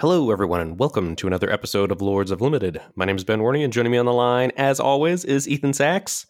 Hello, everyone, and welcome to another episode of Lords of Limited. My name is Ben Warney, and joining me on the line, as always, is Ethan Sachs.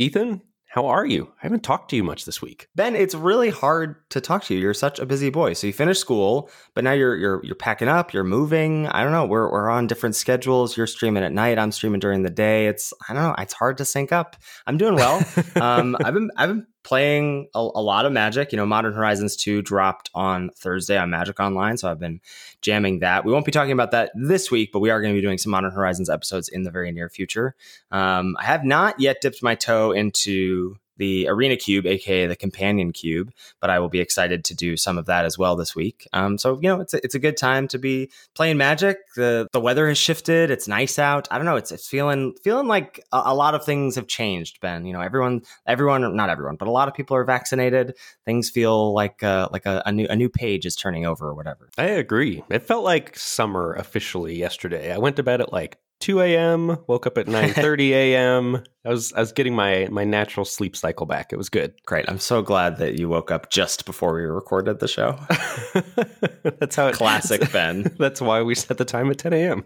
Ethan, how are you? I haven't talked to you much this week. Ben, it's really hard to talk to you. You're such a busy boy. So you finished school, but now you're you're you're packing up, you're moving. I don't know. We're we're on different schedules. You're streaming at night. I'm streaming during the day. It's I don't know. It's hard to sync up. I'm doing well. um, I've been I've been playing a, a, lot of Magic. You know, Modern Horizons 2 dropped on Thursday on Magic Online, so I've been jamming that. We won't be talking about that this week, but we are going to be doing some Modern Horizons episodes in the very near future. Um, I have not yet dipped my toe into the Arena Cube, aka the Companion Cube, but I will be excited to do some of that as well this week. Um, so you know, it's a, it's a good time to be playing Magic. the The weather has shifted; it's nice out. I don't know; it's, it's feeling feeling like a, a, lot of things have changed. Ben, you know, everyone, everyone, not everyone, but a lot of people are vaccinated. Things feel like uh, like a, a new a new page is turning over or whatever. I agree. It felt like summer officially yesterday. I went to bed at like 2 a.m. Woke up at 9:30 a.m. I was I was getting my my natural sleep cycle back. It was good. Great. I'm so glad that you woke up just before we recorded the show. that's how it classic Ben. that's why we set the time at 10 a.m.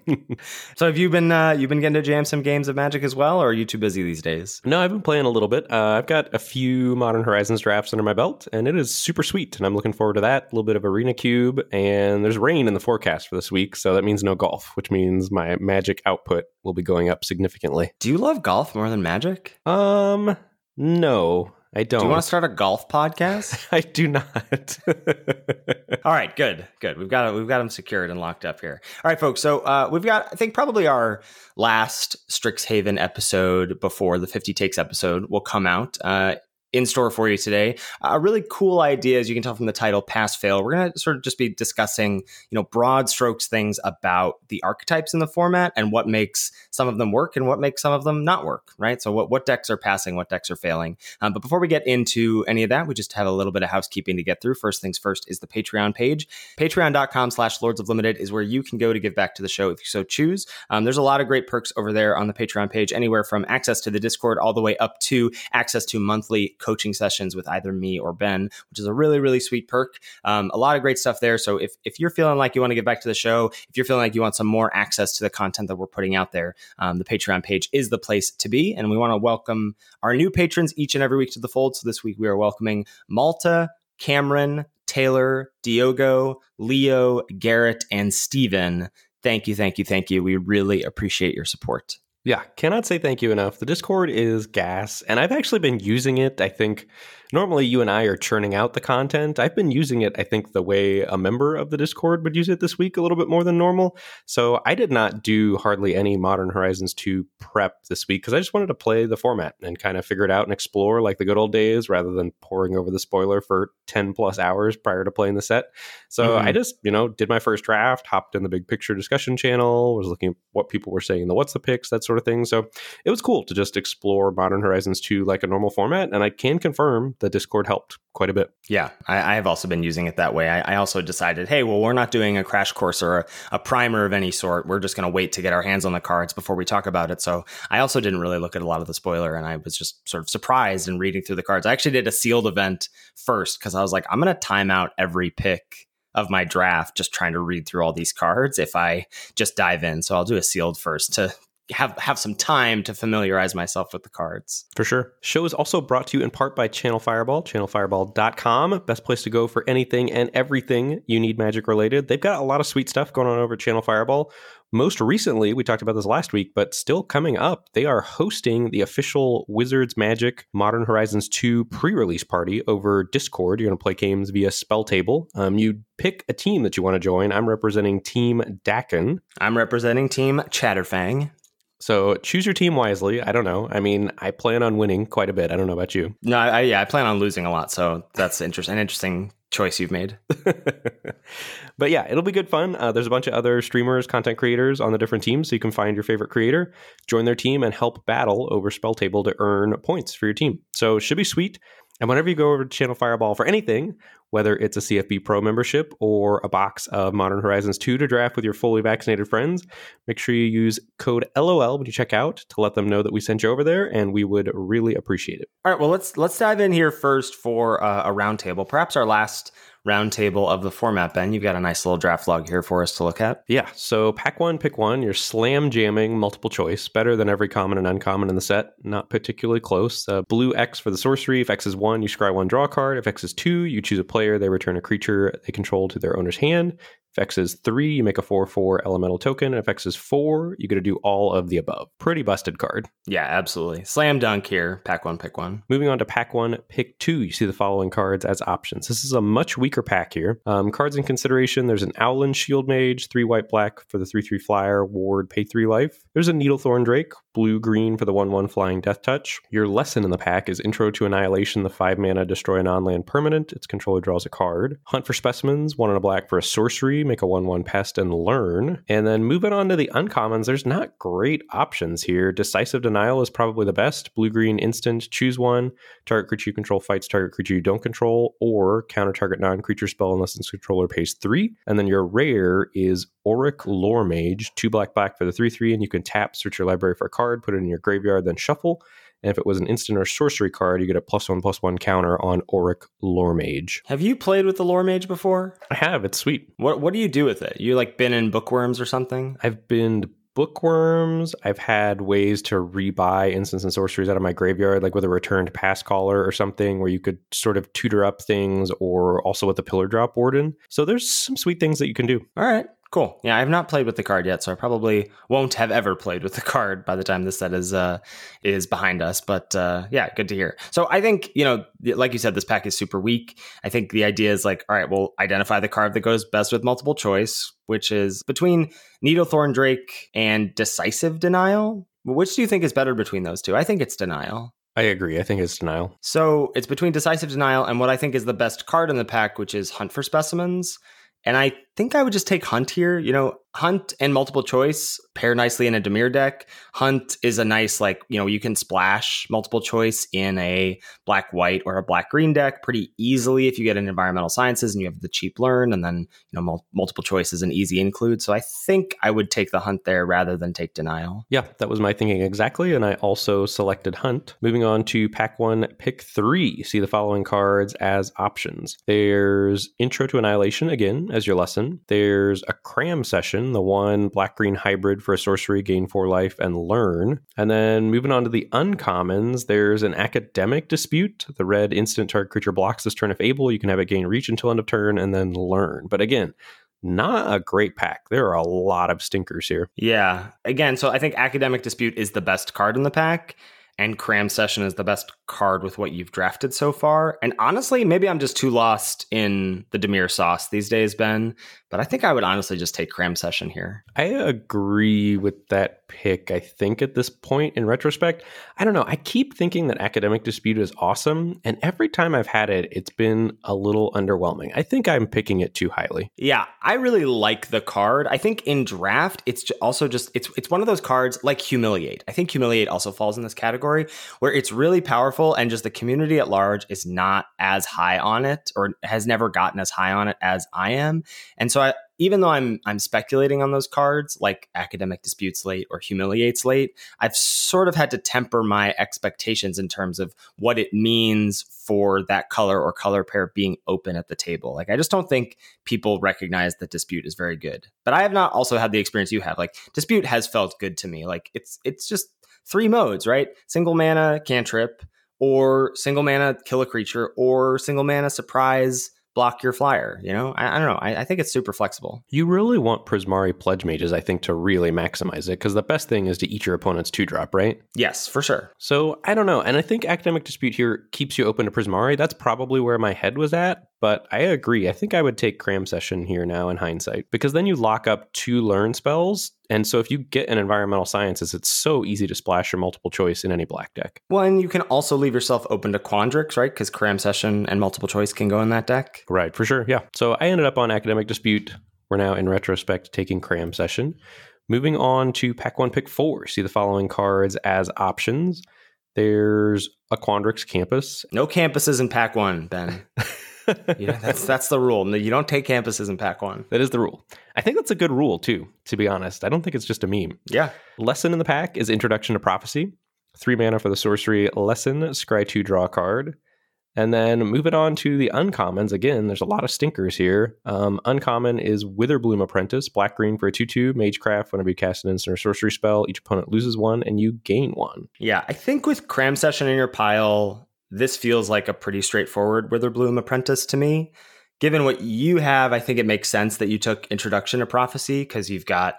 so have you been uh, you've been getting to jam some games of Magic as well, or are you too busy these days? No, I've been playing a little bit. Uh, I've got a few Modern Horizons drafts under my belt, and it is super sweet, and I'm looking forward to that. A little bit of Arena Cube, and there's rain in the forecast for this week, so that means no golf, which means my Magic output will be going up significantly. Do you love golf more than Magic? Um, no, I don't. Do you want to start a golf podcast? I do not. All right, good, good. We've got we've got them secured and locked up here. All right, folks. So uh, we've got I think probably our last Strixhaven episode before the 50 takes episode will come out. Uh, in store for you today. A really cool idea, as you can tell from the title, Pass Fail. We're going to sort of just be discussing, you know, broad strokes things about the archetypes in the format and what makes some of them work and what makes some of them not work, right? So what, what decks are passing, what decks are failing. Um, but before we get into any of that, we just have a little bit of housekeeping to get through. First things first is the Patreon page. Patreon.com slash Lords of Limited is where you can go to give back to the show if you so choose. Um, there's a lot of great perks over there on the Patreon page, anywhere from access to the Discord all the way up to access to monthly coaching sessions with either me or Ben, which is a really, really sweet perk. Um, a lot of great stuff there. So if, if you're feeling like you want to get back to the show, if you're feeling like you want some more access to the content that we're putting out there, um, the Patreon page is the place to be. And we want to welcome our new patrons each and every week to the fold. So this week we are welcoming Malta, Cameron, Taylor, Diogo, Leo, Garrett, and Steven. Thank you, thank you, thank you. We really appreciate your support. Yeah, cannot say thank you enough. The Discord is gas, and I've actually been using it. I think normally you and I are churning out the content. I've been using it, I think, the way a member of the Discord would use it this week a little bit more than normal. So I did not do hardly any Modern Horizons 2 prep this week because I just wanted to play the format and kind of figure it out and explore like the good old days rather than pouring over the spoiler for 10 plus hours prior to playing the set. So mm-hmm. I just, you know, did my first draft, hopped in the big picture discussion channel, was looking at what people were saying, in the what's the picks, that sort of thing. So it was cool to just explore Modern Horizons 2 like a normal format. And I can confirm the Discord helped quite a bit. Yeah, I, I have also been using it that way. I, I, also decided, hey, well, we're not doing a crash course or a, a primer of any sort. We're just going to wait to get our hands on the cards before we talk about it. So I also didn't really look at a lot of the spoiler, and I was just sort of surprised in reading through the cards. I actually did a sealed event first because I was like, I'm going to time out every pick of my draft just trying to read through all these cards if I just dive in. So I'll do a sealed first to have have some time to familiarize myself with the cards. For sure. Show is also brought to you in part by Channel Fireball, channelfireball.com. Best place to go for anything and everything you need magic related. They've got a lot of sweet stuff going on over at Channel Fireball. Most recently, we talked about this last week, but still coming up, they are hosting the official Wizards Magic Modern Horizons 2 pre release party over Discord. You're going to play games via Spell Table. Um, you pick a team that you want to join. I'm representing Team Dakkon. I'm representing Team Chatterfang. So choose your team wisely. I don't know. I mean, I plan on winning quite a bit. I don't know about you. No, I, yeah, I plan on losing a lot. So that's interest, an interesting choice you've made. but yeah, it'll be good fun. Uh, there's a bunch of other streamers, content creators on the different teams, so you can find your favorite creator, join their team, and help battle over Spell Table to earn points for your team. So should be sweet. And whenever you go over to Channel Fireball for anything, whether it's a CFB Pro membership or a box of Modern Horizons 2 to draft with your fully vaccinated friends, make sure you use code LOL when you check out to let them know that we sent you over there, and we would really appreciate it. All right, well let's let's dive in here first for uh, a roundtable, perhaps our last roundtable of the format, Ben. You've got a nice little draft log here for us to look at. Yeah. So pack one, pick one. You're slam jamming multiple choice, better than every common and uncommon in the set. Not particularly close. Uh, blue X for the sorcery. If X is one, you scry one, draw a card. If X is two, you choose a player. They return a creature they control to their owner's hand. If X is three, you make a 4 4 elemental token. And if X is four, you get to do all of the above. Pretty busted card. Yeah, absolutely. Slam dunk here. Pack one, pick one. Moving on to pack one, pick two. You see the following cards as options. This is a much weaker pack here. Um, cards in consideration there's an Owlin Shield Mage, three white black for the 3 3 flyer, ward, pay three life. There's a Needlethorn Drake, blue green for the 1 1 flying death touch. Your lesson in the pack is Intro to Annihilation, the 5 mana destroy a non land permanent. Its controller draws a card. Hunt for specimens, 1 and a black for a sorcery, make a 1 1 pest and learn. And then moving on to the uncommons, there's not great options here. Decisive Denial is probably the best. Blue green instant, choose one. Target creature you control fights target creature you don't control, or counter target non creature spell unless its controller pays three. And then your rare is Auric Lore Mage, two black black for the 3 3, and you can tap, search your library for a card, put it in your graveyard, then shuffle. And if it was an instant or sorcery card, you get a plus one plus one counter on Auric Lore Mage. Have you played with the Lore Mage before? I have. It's sweet. What What do you do with it? You like been in bookworms or something? I've been bookworms. I've had ways to rebuy instants and sorceries out of my graveyard, like with a returned Pastcaller or something, where you could sort of tutor up things, or also with the Pillardrop Warden. So there's some sweet things that you can do. All right. Cool. Yeah, I have not played with the card yet, so I probably won't have ever played with the card by the time this set is uh is behind us. But uh, yeah, good to hear. So I think you know, like you said, this pack is super weak. I think the idea is like, all right, we'll identify the card that goes best with multiple choice, which is between Needlethorn Drake and Decisive Denial. Which do you think is better between those two? I think it's Denial. I agree. I think it's denial. So it's between decisive denial and what I think is the best card in the pack, which is hunt for specimens. And I think I would just take Hunt here. You know, Hunt and multiple choice pair nicely in a Dimir deck. Hunt is a nice, like, you know, you can splash multiple choice in a black white or a black green deck pretty easily if you get an environmental sciences and you have the cheap learn. And then, you know, mul- multiple choice is an easy include. So I think I would take the Hunt there rather than take Denial. Yeah, that was my thinking exactly. And I also selected Hunt. Moving on to pack one, pick three. See the following cards as options. There's Intro to Annihilation again as your lesson. There's a Cram session, the one black green hybrid for a sorcery, gain four life, and learn. And then moving on to the uncommons, there's an academic dispute. The red instant target creature blocks this turn if able. You can have it gain reach until end of turn and then learn. But again, not a great pack. There are a lot of stinkers here. Yeah. Again, so I think Academic Dispute is the best card in the pack and Cram Session is the best card with what you've drafted so far. And honestly, maybe I'm just too lost in the Dimir sauce these days, Ben. But I think I would honestly just take Cram Session here. I agree with that pick, I think, at this point in retrospect. I don't know. I keep thinking that Academic Dispute is awesome. And every time I've had it, it's been a little underwhelming. I think I'm picking it too highly. Yeah, I really like the card. I think in draft, it's also just, it's, it's one of those cards like Humiliate. I think Humiliate also falls in this category where it's really powerful and just the community at large is not as high on it or has never gotten as high on it as I am. And so I, even though I'm I'm speculating on those cards like academic disputes late or humiliates late, I've sort of had to temper my expectations in terms of what it means for that color or color pair being open at the table. Like I just don't think people recognize that dispute is very good. But I have not also had the experience you have. Like dispute has felt good to me. Like it's it's just three modes, right? Single mana cantrip or single mana kill a creature or single mana surprise block your flyer. You know, I, I don't know. I, I, think it's super flexible. You really want Prismari Pledge Mages, I think, to really maximize it because the best thing is to eat your opponent's two drop, right? Yes, for sure. So I don't know. And I think Academic Dispute here keeps you open to Prismari. That's probably where my head was at. But I agree. I think I would take Cram Session here now in hindsight because then you lock up two learn spells. And so if you get an environmental sciences, it's so easy to splash your multiple choice in any black deck. Well, and you can also leave yourself open to Quandrix, right? Because Cram Session and multiple choice can go in that deck. Right, for sure. Yeah. So I ended up on Academic Dispute. We're now in retrospect taking Cram Session. Moving on to Pack 1, Pick 4. See the following cards as options. There's a Quandrix campus. No campuses in Pack 1, Ben. yeah, that's that's the rule. You don't take campuses in Pack One. That is the rule. I think that's a good rule too. To be honest, I don't think it's just a meme. Yeah. Lesson in the pack is Introduction to Prophecy. Three mana for the sorcery lesson. Scry two, draw a card. And then moving on to the uncommons. Again, there's a lot of stinkers here. Um, uncommon is Witherbloom Apprentice, black green for a 2 2, Magecraft. Whenever you cast an instant or sorcery spell, each opponent loses one and you gain one. Yeah, I think with Cram Session in your pile, this feels like a pretty straightforward Witherbloom Apprentice to me. Given what you have, I think it makes sense that you took Introduction to Prophecy because you've got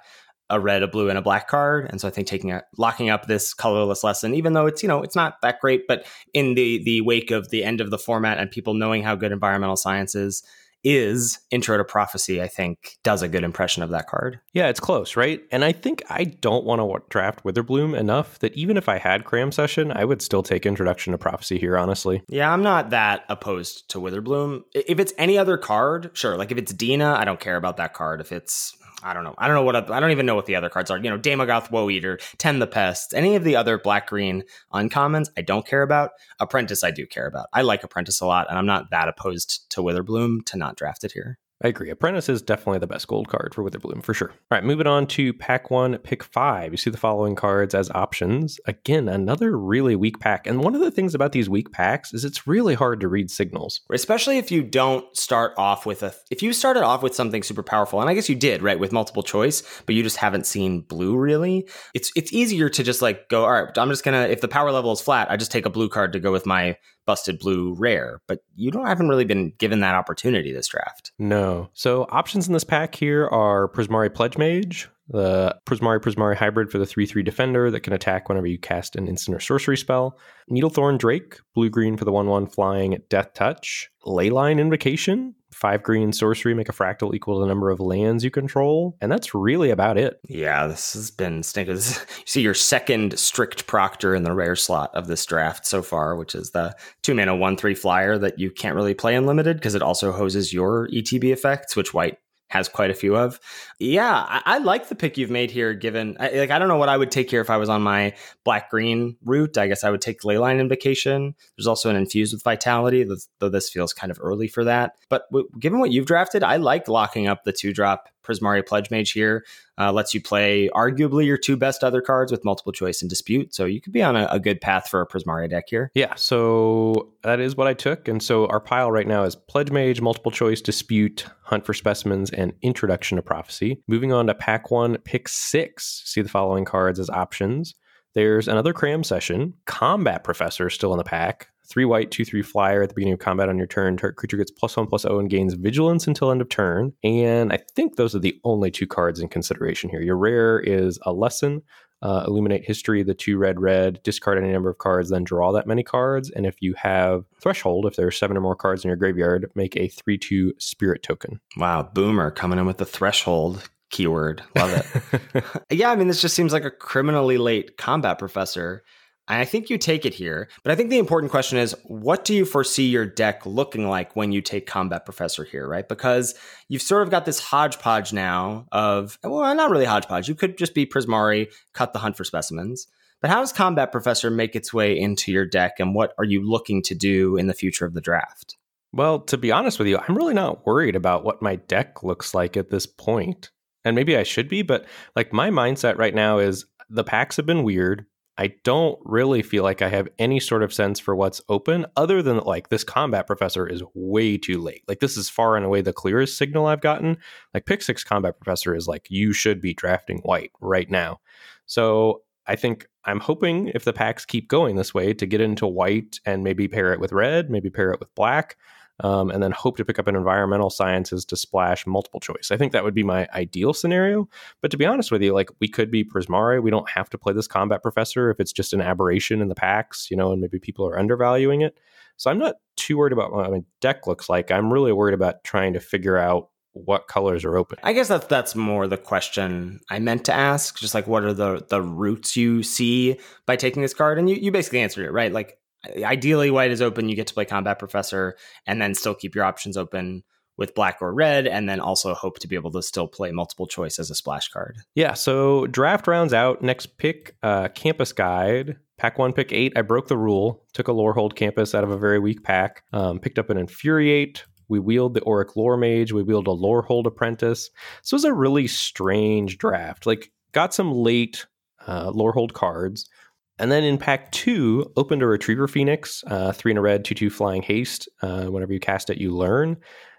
a red, a blue, and a black card. And so I think taking a locking up this colorless lesson, even though it's you know it's not that great, but in the the wake of the end of the format and people knowing how good environmental science is, is Intro to Prophecy, I think, does a good impression of that card. Yeah, it's close, right? And I think I don't want to draft Witherbloom enough that even if I had Cram Session, I would still take Introduction to Prophecy here, honestly. Yeah, I'm not that opposed to Witherbloom. If it's any other card, sure. Like if it's Dina, I don't care about that card. If it's I don't know. I don't know what I don't even know what the other cards are. You know, Daemogoth, Woe Eater, Tend the Pest, any of the other black green uncommons, I don't care about. Apprentice, I do care about. I like Apprentice a lot, and I'm not that opposed to Witherbloom to not draft it here. I agree. Apprentice is definitely the best gold card for Witherbloom for sure. All right, moving on to pack one, pick five. You see the following cards as options. Again, another really weak pack. And one of the things about these weak packs is it's really hard to read signals. Especially if you don't start off with a, if you started off with something super powerful, and I guess you did, right, with multiple choice, but you just haven't seen blue really. It's, it's easier to just like go, all right, I'm just to, if the power level is flat, I just take a blue card to go with my busted blue rare, but you don't haven't really been given that opportunity this draft. No. So options in this pack here are Prismari Pledge Mage, the Prismari Prismari hybrid for the 3 3 defender that can attack whenever you cast an instant or sorcery spell. Needlethorn Drake, blue green for the 1 1 flying Death Touch. Leyline Invocation, five green sorcery, make a fractal equal to the number of lands you control. And that's really about it. Yeah, this has been stinking. you see your second strict proctor in the rare slot of this draft so far, which is the two mana, one, three flyer that you can't really play unlimited because it also hoses your ETB effects, which white has quite a few of. Yeah, I, I, like the pick you've made here. Given I, like, I don't know what I would take here if I was on my black green route. I guess I would take Leyline Invocation. There's also an infused with Vitality, though this feels kind of early for that. But w- given what you've drafted, I like locking up the two drop Prismari Pledge Mage here. Uh, lets you play arguably your two best other cards with multiple choice and dispute. So you could be on a, a, good path for a Prismari deck here. Yeah, so that is what I took. And so our pile right now is Pledge Mage, multiple choice, dispute, hunt for specimens, and introduction to prophecy. Moving on to pack one, pick six. See the following cards as options. There's another cram session, combat professor still in the pack, Three white, two three flyer at the beginning of combat on your turn. creature gets plus one plus O and gains vigilance until end of turn. And I think those are the only two cards in consideration here. Your rare is a lesson. Uh, illuminate history, the two red red, discard any number of cards, then draw that many cards. And if you have threshold, if there are seven or more cards in your graveyard, make a three two spirit token. Wow, boomer coming in with the threshold keyword. Love it. yeah, I mean, this just seems like a criminally late combat professor. I think you take it here, but I think the important question is what do you foresee your deck looking like when you take Combat Professor here, right? Because you've sort of got this hodgepodge now of, well, not really hodgepodge. You could just be Prismari, cut the hunt for specimens. But how does Combat Professor make its way into your deck, and what are you looking to do in the future of the draft? Well, to be honest with you, I'm really not worried about what my deck looks like at this point. And maybe I should be, but like my mindset right now is the packs have been weird. I don't really feel like I have any sort of sense for what's open other than like this combat professor is way too late. Like this is far and away the clearest signal I've gotten. Like pick six combat professor is like you should be drafting white right now. So I think I'm hoping if the packs keep going this way to get into white and maybe pair it with red, maybe pair it with black. Um, and then hope to pick up an environmental sciences to splash multiple choice. I think that would be my ideal scenario. But to be honest with you, like we could be Prismari. We don't have to play this combat professor if it's just an aberration in the packs, you know, and maybe people are undervaluing it. So I'm not too worried about what my deck looks like. I'm really worried about trying to figure out what colors are open. I guess that's that's more the question I meant to ask. Just like what are the the routes you see by taking this card? And you, you basically answered it, right? Like ideally white is open, you get to play combat professor and then still keep your options open with black or red, and then also hope to be able to still play multiple choice as a splash card. Yeah, so draft rounds out. Next pick, uh, campus guide. Pack one, pick eight. I broke the rule. Took a Lorehold campus out of a very weak pack. Um, picked up an Infuriate, we wheeled the Auric Lore Mage. We wheeled a Lorehold Apprentice. So it was a really strange draft. Like, got some late uh, Lorehold cards. And then in pack two, opened a Retriever Phoenix, uh, three in a red, two two flying haste. Uh, whenever you cast it, you learn.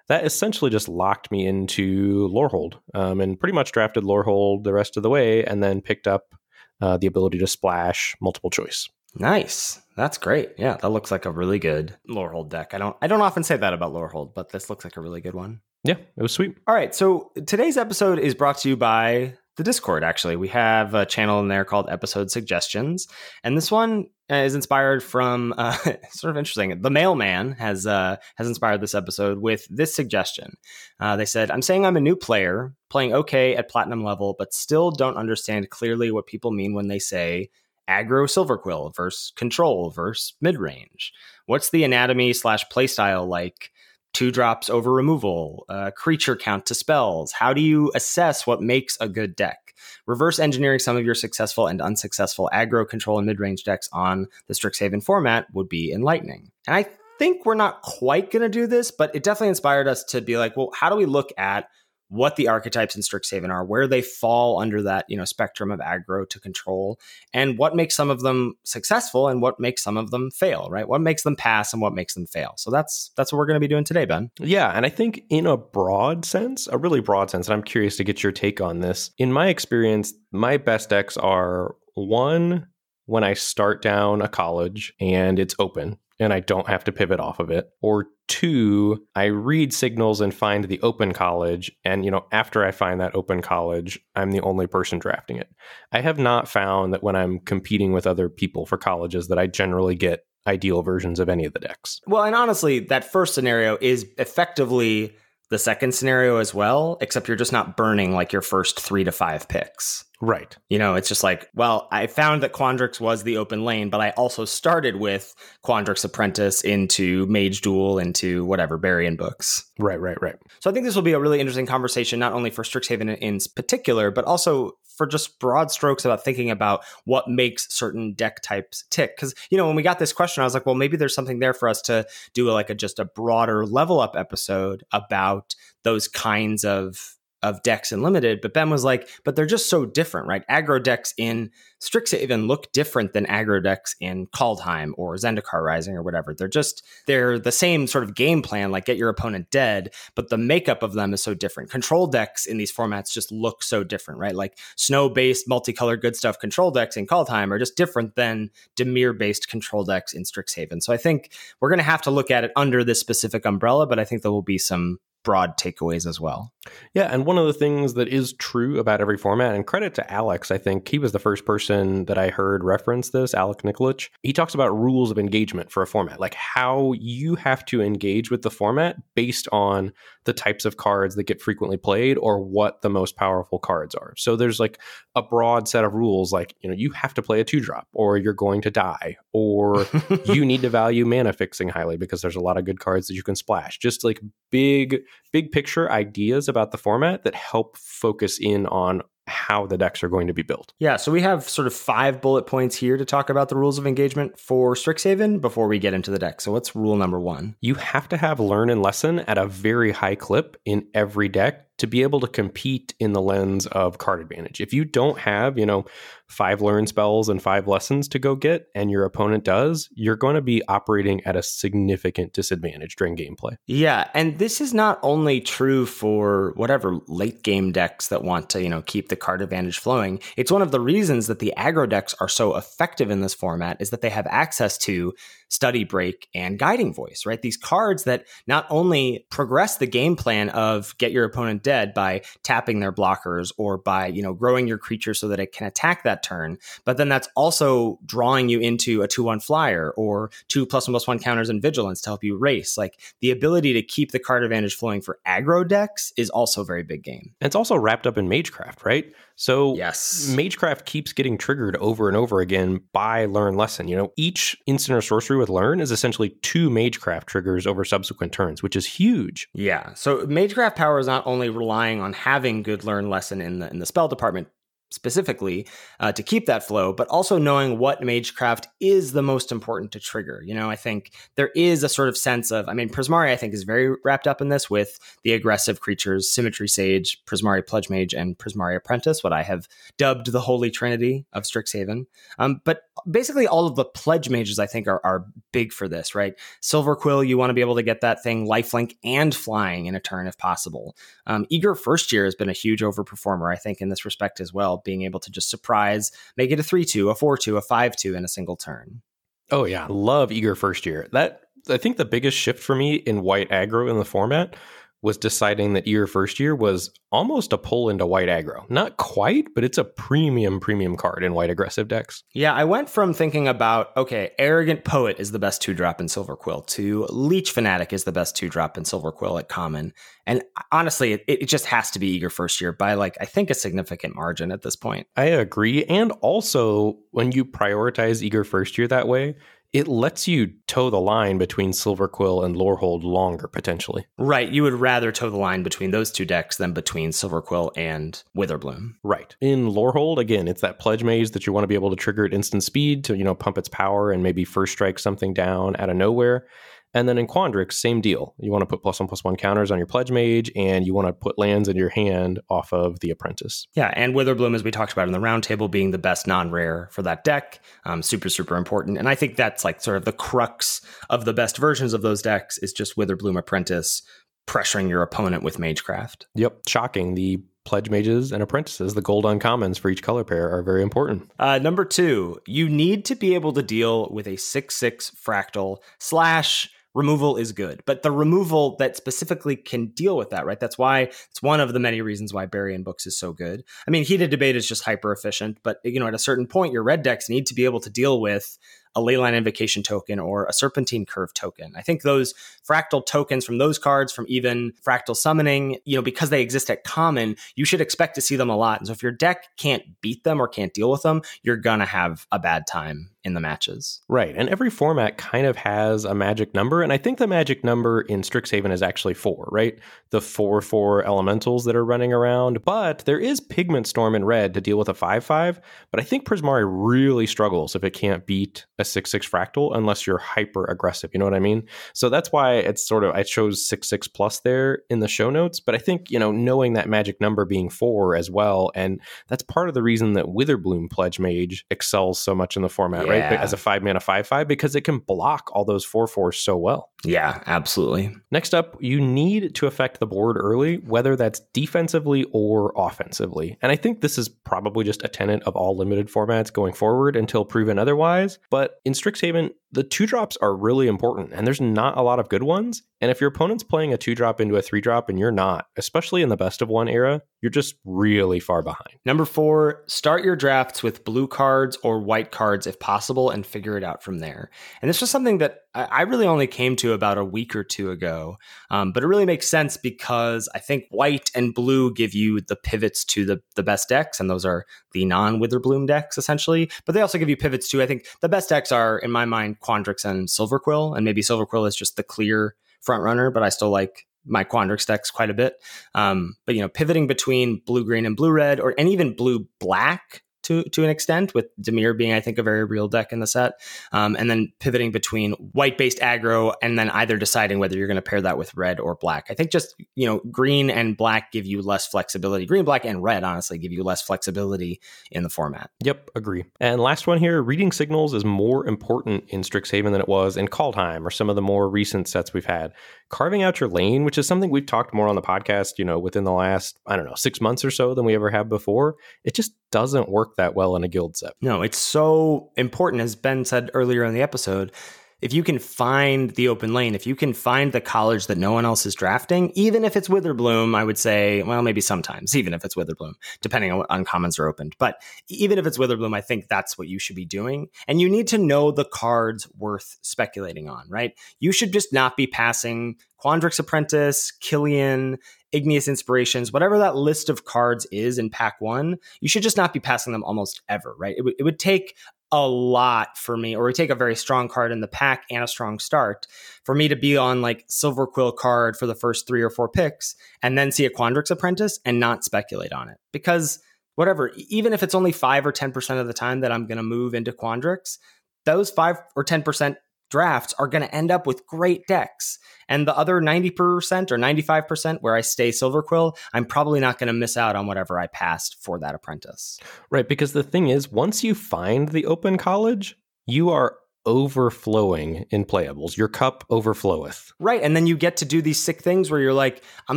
That essentially just locked me into Lorehold, um, and pretty much drafted Lorehold the rest of the way, and then picked up uh, the ability to splash multiple choice. Nice. That's great. Yeah, that looks like a really good Lorehold deck. I don't I don't often say that about Lorehold, but this looks like a really good one. Yeah, it was sweet. All right, so today's episode is brought to you by the Discord, actually. We have a channel in there called Episode Suggestions. And this one uh, is inspired from uh, sort of interesting. The mailman has uh, has inspired this episode with this suggestion. Uh, they said, "I'm saying I'm a new player, playing okay at platinum level, but still don't understand clearly what people mean when they say aggro Silverquill versus control versus mid range. What's the anatomy slash playstyle like? Two drops over removal, uh, creature count to spells. How do you assess what makes a good deck? Reverse engineering some of your successful and unsuccessful aggro control and mid range decks on the Strixhaven format would be enlightening. And I think we're not quite going to do this, but it definitely inspired us to be like, well, how do we look at what the archetypes in Strixhaven are, where they fall under that you know spectrum of aggro to control, and what makes some of them successful and what makes some of them fail. Right? What makes them pass and what makes them fail. So that's that's what we're going to be doing today, Ben. Yeah, and I think in a broad sense, a really broad sense, and I'm curious to get your take on this. In my experience, my best decks are one when I start down a college and it's open and I don't have to pivot off of it. Or two, I read signals and find the open college. And, you know, after I find that open college, I'm the only person drafting it. I have not found that when I'm competing with other people for colleges that I generally get ideal versions of any of the decks. Well, and honestly, that first scenario is effectively the second scenario as well, except you're just not burning like your first three to five picks. Right. You know, it's just like, well, I found that Quandrix was the open lane, but I also started with Quandrix Apprentice into Mage Duel into whatever Bury books. Right, right, right. So I think this will be a really interesting conversation, not only for Strixhaven in particular, but also for just broad strokes about thinking about what makes certain deck types tick. Because you know, when we got this question, I was like, well, maybe there's something there for us to do like a just a broader level up episode about those kinds of of decks in limited, but Ben was like, but they're just so different, right? Aggro decks in Strixhaven look different than aggro decks in Kaldheim or Zendikar Rising or whatever. They're just they're the same sort of game plan, like get your opponent dead, but the makeup of them is so different. Control decks in these formats just look so different, right? Like snow-based multicolored good stuff control decks in Kaldheim are just different than Dimir-based control decks in Strixhaven. So I think we're going to have to look at it under this specific umbrella, but I think there will be some broad takeaways as well. Yeah, and one of the things that is true about every format, and credit to Alex, I think he was the first person that I heard reference this, Alec Nikolic. He talks about rules of engagement for a format, like how you have to engage with the format based on the types of cards that get frequently played or what the most powerful cards are. So there's like a broad set of rules, like, you know, you have to play a two drop or you're going to die, or you need to value mana fixing highly because there's a lot of good cards that you can splash. Just like big big picture ideas about the format that help focus in on how the decks are going to be built. Yeah, so we have sort of five bullet points here to talk about the rules of engagement for Strixhaven before we get into the deck. So what's rule number one? You have to have learn and lesson at a very high clip in every deck to be able to compete in the lens of card advantage. If you don't have, you know, five learn spells and five lessons to go get, and your opponent does, you're going to be operating at a significant disadvantage during gameplay. Yeah, and this is not only true for whatever late game decks that want to, you know, keep the card advantage flowing. It's one of the reasons that the aggro decks are so effective in this format is that they have access to study break and guiding voice, right? These cards that not only progress the game plan of get your opponent dead by tapping their blockers or by, you know, growing your creature so that it can attack that turn, but then that's also drawing you into a 2 1 flyer or two plus one plus one counters and vigilance to help you race. Like the ability to keep the card advantage flowing for aggro decks is also a very big game. And it's also wrapped up in Magecraft, right? So yes. Magecraft keeps getting triggered over and over again by Learn Lesson. You know, each instant or sorcery with Learn is essentially two Magecraft triggers over subsequent turns, which is huge. Yeah. So Magecraft power is not only relying on having good Learn Lesson in the in the spell department, specifically uh, to keep that flow, but also knowing what Magecraft is the most important to trigger. You know, I think there is a sort of sense of, I mean, Prismari, I think, is very wrapped up in this with the aggressive creatures, Symmetry Sage, Prismari Pledge Mage, and Prismari Apprentice, what I have dubbed the Holy Trinity of Strixhaven. Um, but basically, all of the Pledge Mages, I think, are, are big for this, right? Silver Quill, you want to be able to get that thing lifelink and flying in a turn if possible. Um, Eager First Year has been a huge overperformer, I think, in this respect as well being able to just surprise, make it a 3 2, a 4 2, a 5 2 in a single turn. Oh, yeah. Love Eager First Year. That I think the biggest shift for me in white aggro in the format was deciding that Eager First Year was almost a pull into white aggro. Not quite, but it's a premium, premium card in white aggressive decks. Yeah, I went from thinking about, okay, Arrogant Poet is the best two drop in Silver Quill to Leech Fanatic is the best two drop in Silver Quill at common. And honestly, it, it just has to be Eager First Year by like, I think a significant margin at this point. I agree. And also, when you prioritize Eager First Year that way, it lets you toe the line between Silver Quill and Lorehold longer potentially. Right. You would rather toe the line between those two decks than between Silver Quill and Witherbloom. Right. In Lorehold, again, it's that pledge mage that you want to be able to trigger at instant speed to, you know, pump its power and maybe first strike something down out of nowhere. And then in Quandrix, same deal. You want to put plus one plus one counters on your pledge mage, and you want to put lands in your hand off of the apprentice. Yeah, and Witherbloom, as we talked about in the roundtable, being the best non-rare for that deck, um, super super important. And I think that's like sort of the crux of the best versions of those decks is just Witherbloom Apprentice pressuring your opponent with Magecraft. Yep, shocking. The pledge mages and apprentices, the gold uncommons for each color pair are very important. Uh, number two, you need to be able to deal with a six six fractal slash removal is good. But the removal that specifically can deal with that, right? That's why it's one of the many reasons why Bury Books is so good. I mean, Heated Debate is just hyper efficient, but you know, at a certain point, your red decks need to be able to deal with a Leyline Invocation token or a Serpentine Curve token. I think those fractal tokens from those cards, from even fractal summoning, you know, because they exist at common, you should expect to see them a lot. And so if your deck can't beat them or can't deal with them, you're to have a bad time in the matches. Right. And every format kind of has a magic number. And I think the magic number in Strixhaven is actually four, right? The four four elementals that are running around. But there is Pigment Storm in red to deal with a 5 5. But I think Prismari really struggles if it can't beat a 6 6 fractal unless you're hyper aggressive. You know what I mean? So that's why it's sort of, I chose 6 6 plus there in the show notes. But I think, you know, knowing that magic number being four as well. And that's part of the reason that Witherbloom Pledge Mage excels so much in the format, yeah. right? As a five mana, five five, because it can block all those four fours so well. Yeah, absolutely. Next up, you need to affect the board early, whether that's defensively or offensively. And I think this is probably just a tenet of all limited formats going forward until proven otherwise. But in Strixhaven, the two drops are really important, and there's not a lot of good ones. And if your opponent's playing a two drop into a three drop and you're not, especially in the best of one era, you're just really far behind. Number four, start your drafts with blue cards or white cards if possible and figure it out from there. And this was something that I really only came to about a week or two ago, um, but it really makes sense because I think white and blue give you the pivots to the, the best decks, and those are the non Witherbloom decks essentially. But they also give you pivots to, I think the best decks are, in my mind, Quandrix and Silverquill, and maybe Silverquill is just the clear front runner, but I still like my Quandrix decks quite a bit. Um, but you know, pivoting between blue green and blue red, or and even blue black to to an extent, with Dimir being I think a very real deck in the set, um, and then pivoting between white based aggro and then either deciding whether you're going to pair that with red or black. I think just you know green and black give you less flexibility. Green, black, and red honestly give you less flexibility in the format. Yep, agree. And last one here, reading signals is more important in Strixhaven than it was in Kaldheim or some of the more recent sets we've had. Carving out your lane, which is something we've talked more on the podcast, you know, within the last, I don't know, six months or so than we ever have before, it just doesn't work that well in a guild set. No, it's so important, as Ben said earlier in the episode if you can find the open lane, if you can find the college that no one else is drafting, even if it's Witherbloom, I would say, well, maybe sometimes, even if it's Witherbloom, depending on what uncommons are opened. But even if it's Witherbloom, I think that's what you should be doing. And you need to know the cards worth speculating on, right? You should just not be passing Quandrix Apprentice, Killian, Igneous Inspirations, whatever that list of cards is in pack one, you should just not be passing them almost ever, right? It, w- it would take a lot for me, or we take a very strong card in the pack and a strong start for me to be on like Silver Quill card for the first three or four picks and then see a Quandrix Apprentice and not speculate on it. Because whatever, even if it's only five or 10% of the time that I'm going to move into Quandrix, those five or 10% drafts are going to end up with great decks. And the other 90% or 95% where I stay Silver Quill, I'm probably not going to miss out on whatever I passed for that apprentice. Right. Because the thing is, once you find the open college, you are overflowing in playables. Your cup overfloweth. Right. And then you get to do these sick things where you're like, I'm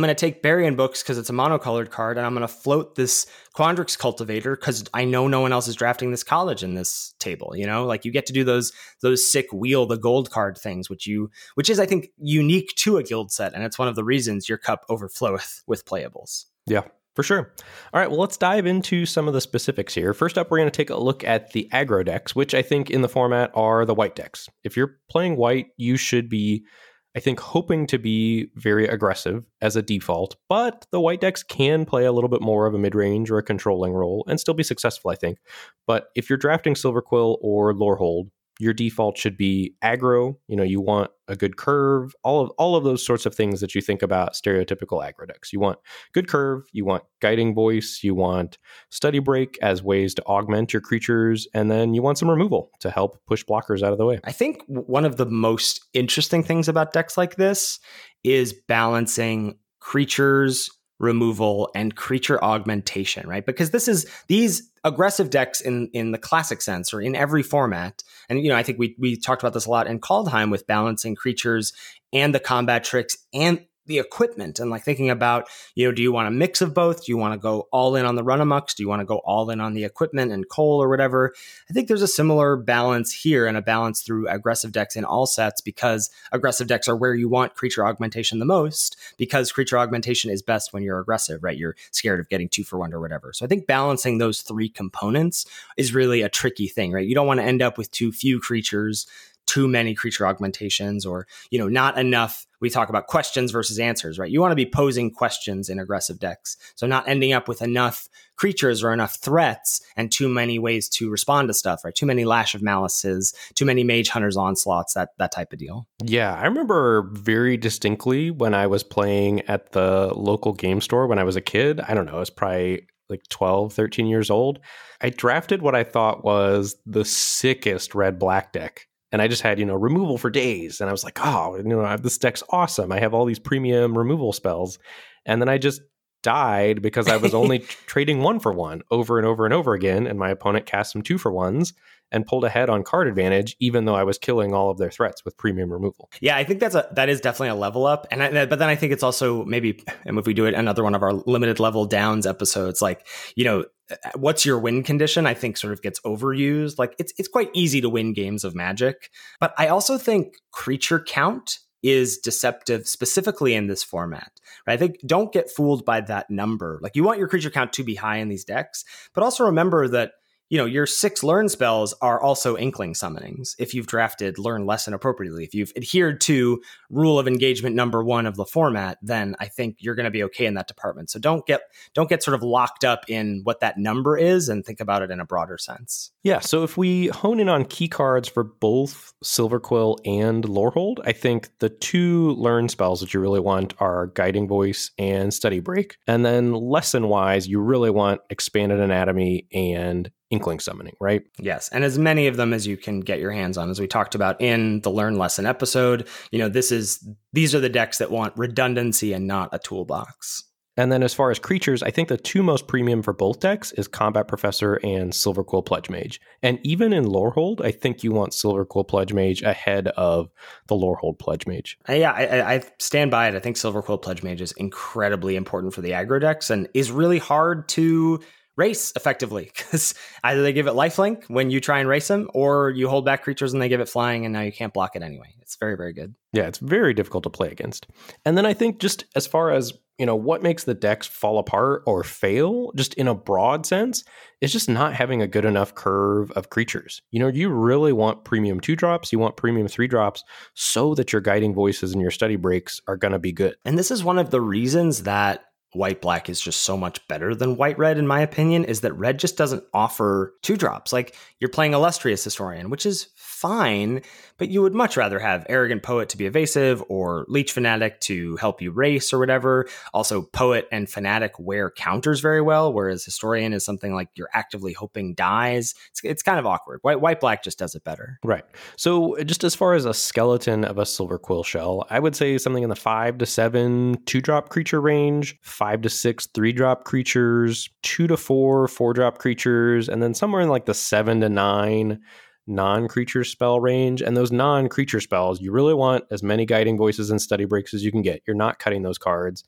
going to take Bury-in Books because it's a monocolored card, and I'm going to float this Quandrix Cultivator because I know no one else is drafting this college in this table. You know, like you get to do those those sick wheel the gold card things, which you which is I think unique to a guild set, and it's one of the reasons your cup overfloweth with playables. Yeah. For sure. All right, well, let's dive into some of the specifics here. First up, we're going to take a look at the aggro decks, which I think in the format are the white decks. If you're playing white, you should be, I think, hoping to be very aggressive as a default, but the white decks can play a little bit more of a mid range or a controlling role and still be successful, I think. But if you're drafting Silver Quill or Lorehold, your default should be aggro. You know, you want a good curve, all of all of those sorts of things that you think about stereotypical aggro decks. You want good curve, you want guiding voice, you want study break as ways to augment your creatures, and then you want some removal to help push blockers out of the way. I think one of the most interesting things about decks like this is balancing creatures removal and creature augmentation, right? Because this is these aggressive decks in in the classic sense or in every format. And you know, I think we we talked about this a lot in Kaldheim with balancing creatures and the combat tricks and the equipment and like thinking about, you know, do you want a mix of both? Do you want to go all in on the run amucks? Do you want to go all in on the equipment and Koll or whatever? I think there's a similar balance here and a balance through aggressive decks in all sets because aggressive decks are where you want creature augmentation the most because creature augmentation is best when you're aggressive, right? You're scared of getting two for one or whatever. So I think balancing those three components is really a tricky thing, right? You don't want to end up with too few creatures too many creature augmentations or you know not enough we talk about questions versus answers right? You want to be posing questions in aggressive decks. So not ending up with enough creatures or enough threats and too many ways to respond to stuff right? Too many lash of malices too many mage hunters onslaughts that that type of deal. Yeah i remember very distinctly when i was playing at the local game store when i was a kid. I don't know it was probably like 12 13 years old. I drafted what i thought was the sickest red black deck and I just had you know removal for days, and I was like, oh, you know, this deck's awesome. I have all these premium removal spells, and then I just died because I was only trading one for one over and over and over again, and my opponent cast some two for ones and pulled ahead on card advantage, even though I was killing all of their threats with premium removal. Yeah, I think that's a that is definitely a level up, and I, but then I think it's also maybe, and if we do it another one of our limited level downs episodes, like you know what's your win condition i think sort of gets overused. Like it's it's quite easy to win games of magic. But i also think creature count is deceptive specifically in this format right? I think don't get fooled by that number. Like you want your creature count to be high in these decks but also remember that you know, your six learn spells are also inkling summonings if you've drafted learn lesson appropriately. If you've adhered to rule of engagement number one of the format, then I think you're going to be okay in that department. So don't get don't get sort of locked up in what that number is and think about it in a broader sense. Yeah. So if we hone in on key cards for both Silver Quill and Lorehold, I think the two learn spells that you really want are Guiding Voice and Study Break. And then lesson wise, you really want Expanded Anatomy and inkling summoning, right? Yes, and as many of them as you can get your hands on, as we talked about in the learn lesson episode. You know, this is these are the decks that want redundancy and not a toolbox. And then as far as creatures, I think the two most premium for both decks is Combat Professor and Silverquill Pledge Mage. And even in Lorehold, I think you want Silverquill Pledge Mage ahead of the Lorehold Pledge Mage. Uh, yeah, I, I, stand by it. I think Silverquill Pledge Mage is incredibly important for the aggro decks and is really hard to race effectively because either they give it lifelink when you try and race them or you hold back creatures and they give it flying and now you can't block it anyway. It's very, very good. Yeah, it's very difficult to play against. And then I think just as far as you know what makes the decks fall apart or fail just in a broad sense is just not having a good enough curve of creatures you know you really want premium two drops you want premium three drops so that your guiding voices and your study breaks are going to be good and this is one of the reasons that white black is just so much better than white red in my opinion is that red just doesn't offer two drops. Like you're playing illustrious historian which is fine but you would much rather have arrogant poet to be evasive or leech fanatic to help you race or whatever. Also poet and fanatic wear counters very well whereas historian is something like you're actively hoping dies. It's, it's kind of awkward. White white black just does it better. Right. So just as far as a skeleton of a Silver Quill shell i would say something in the five to seven two drop creature range five to six three drop creatures, two to four four drop creatures, and then somewhere in like the seven to nine non creature spell range. And those non creature spells, you really want as many guiding voices and study breaks as you can get. You're not cutting those cards.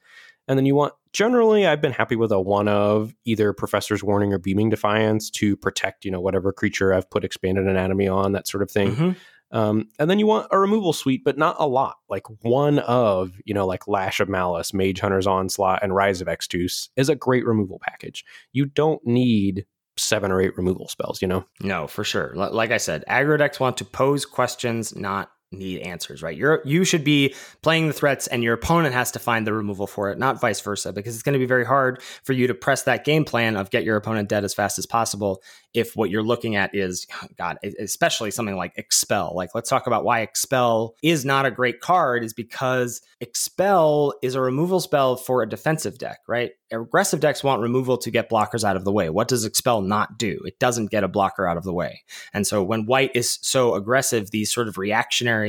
And then you want, generally, I've been happy with a one of either Professor's Warning or Beaming Defiance to protect, you know, whatever creature I've put expanded anatomy on, that sort of thing. Mm-hmm. Um, and then you want a removal suite, but not a lot. Like one of, you know, like Lash of Malice, Mage Hunter's Onslaught, and Rise of Extus is a great removal package. You don't need seven or eight removal spells, you know? No, for sure. L- like I said, aggro decks want to pose questions, not need answers, right? You're you should be playing the threats and your opponent has to find the removal for it, not vice versa, because it's going to be very hard for you to press that game plan of get your opponent dead as fast as possible if what you're looking at is god, especially something like expel. Like let's talk about why expel is not a great card is because expel is a removal spell for a defensive deck, right? Aggressive decks want removal to get blockers out of the way. What does expel not do? It doesn't get a blocker out of the way. And so when white is so aggressive, these sort of reactionary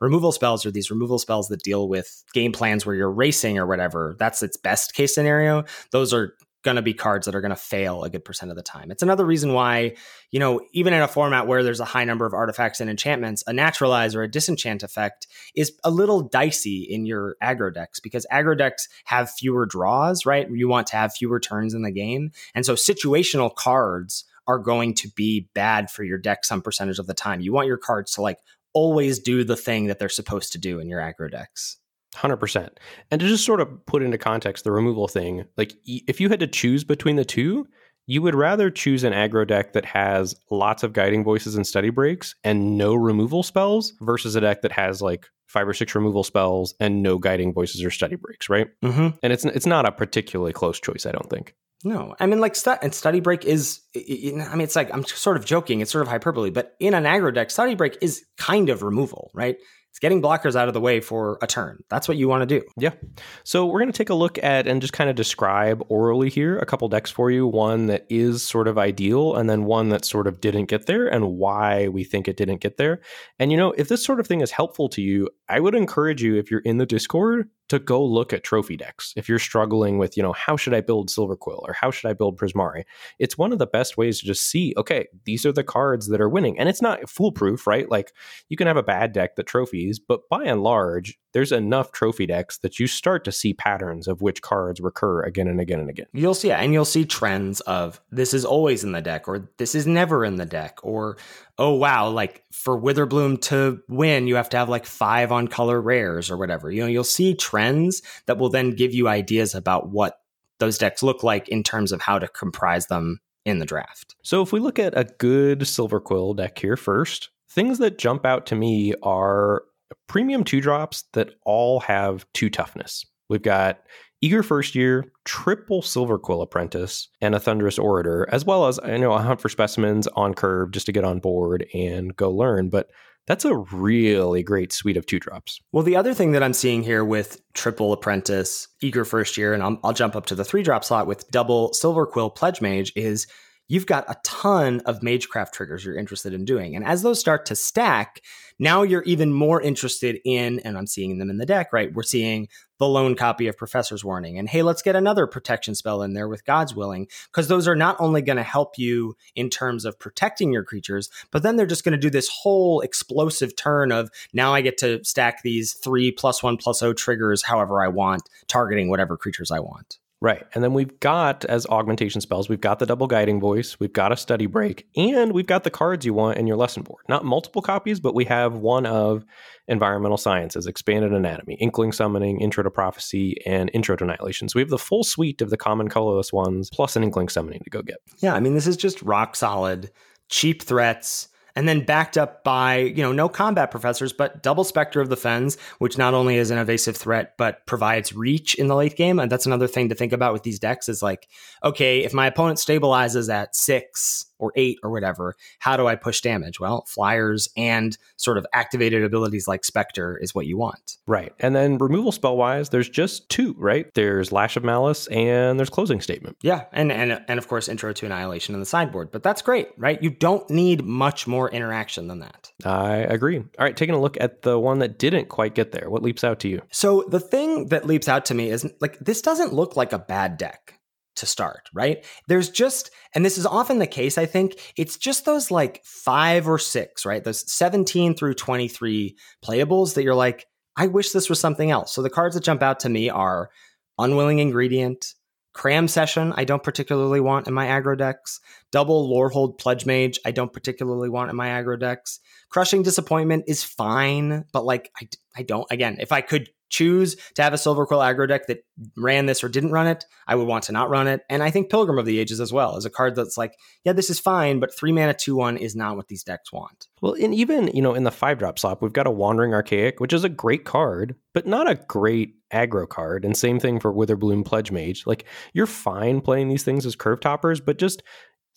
removal spells or these removal spells that deal with game plans where you're racing or whatever, that's its best case scenario. Those are going to be cards that are going to fail a good percent of the time. It's another reason why, you know, even in a format where there's a high number of artifacts and enchantments, a naturalize or a disenchant effect is a little dicey in your aggro decks because aggro decks have fewer draws, right? You want to have fewer turns in the game. And so situational cards are going to be bad for your deck some percentage of the time. You want your cards to like always do the thing that they're supposed to do in your aggro decks. 100%. And to just sort of put into context the removal thing, like if you had to choose between the two, you would rather choose an aggro deck that has lots of guiding voices and study breaks and no removal spells versus a deck that has like five or six removal spells and no guiding voices or study breaks, right? Mm-hmm. And it's it's not a particularly close choice, I don't think. No, I mean like stu- and study break is. I mean, it's like I'm sort of joking. It's sort of hyperbole, but in an aggro deck, study break is kind of removal, right? It's getting blockers out of the way for a turn. That's what you want to do. Yeah. So we're going to take a look at and just kind of describe orally here a couple decks for you. One that is sort of ideal, and then one that sort of didn't get there, and why we think it didn't get there. And you know, if this sort of thing is helpful to you, I would encourage you if you're in the Discord to go look at trophy decks. If you're struggling with, you know, how should I build Silverquill or how should I build Prismari? It's one of the best ways to just see, okay, these are the cards that are winning. And it's not foolproof, right? Like you can have a bad deck that trophies, but by and large, there's enough trophy decks that you start to see patterns of which cards recur again and again and again. You'll see, and you'll see trends of this is always in the deck, or this is never in the deck, or oh wow, like for Witherbloom to win, you have to have like five on color rares or whatever. You know, you'll see trends that will then give you ideas about what those decks look like in terms of how to comprise them in the draft. So if we look at a good Silverquill deck here first, things that jump out to me are premium two drops that all have two toughness. We've got Eager First Year, triple Silverquill Apprentice, and a Thunderous Orator, as well as I know a hunt for specimens on curve just to get on board and go learn. But that's a really great suite of two drops. Well, the other thing that I'm seeing here with triple apprentice, eager first year, and I'll, I'll, jump up to the three drop slot with double Silverquill pledge mage is you've got a ton of Magecraft triggers you're interested in doing. And as those start to stack, now you're even more interested in, and I'm seeing them in the deck, right? We're seeing the lone copy of Professor's Warning. And hey, let's get another protection spell in there with God's Willing, because those are not only going to help you in terms of protecting your creatures, but then they're just going to do this whole explosive turn of now I get to stack these three plus one plus O triggers however I want, targeting whatever creatures I want. Right. And then we've got, as augmentation spells, we've got the double guiding voice, we've got a study break, and we've got the cards you want in your lesson board. Not multiple copies, but we have one of environmental sciences, expanded anatomy, inkling summoning, intro to prophecy, and intro to annihilation. So we have the full suite of the common colorless ones, plus an inkling summoning to go get. Yeah. I mean, this is just rock solid, cheap threats and then backed up by, you know, no combat professors, but double Spectre of the Fens, which not only is an evasive threat, but provides reach in the late game. And that's another thing to think about with these decks is like, okay, if my opponent stabilizes at six or eight or whatever, how do I push damage? Well, flyers and sort of activated abilities like Spectre is what you want. Right. And then removal spell wise, there's just two, right? There's Lash of Malice and there's Closing Statement. Yeah. And, and, and of course, Intro to Annihilation in the sideboard. But that's great, right? You don't need much more interaction than that. I agree. All right. Taking a look at the one that didn't quite get there. What leaps out to you? So the thing that leaps out to me is like, this doesn't look like a bad deck to start, right? There's just, and this is often the case, I think, it's just those like five or six, right? Those 17 through 23 playables that you're like, I wish this was something else. So the cards that jump out to me are Unwilling Ingredient, Cram Session, I don't particularly want in my aggro decks. Double Lorehold Pledge Mage, I don't particularly want in my aggro decks. Crushing Disappointment is fine, but like, I, I don't, again, if I could choose to have a Silverquill aggro deck that ran this or didn't run it, I would want to not run it. And I think Pilgrim of the Ages as well is a card that's like, yeah, this is fine, but three mana, two one is not what these decks want. Well, and even, you know, in the five drop slot, we've got a Wandering Archaic, which is a great card, but not a great aggro card. And same thing for Witherbloom Pledge Mage. Like, you're fine playing these things as curve toppers, but just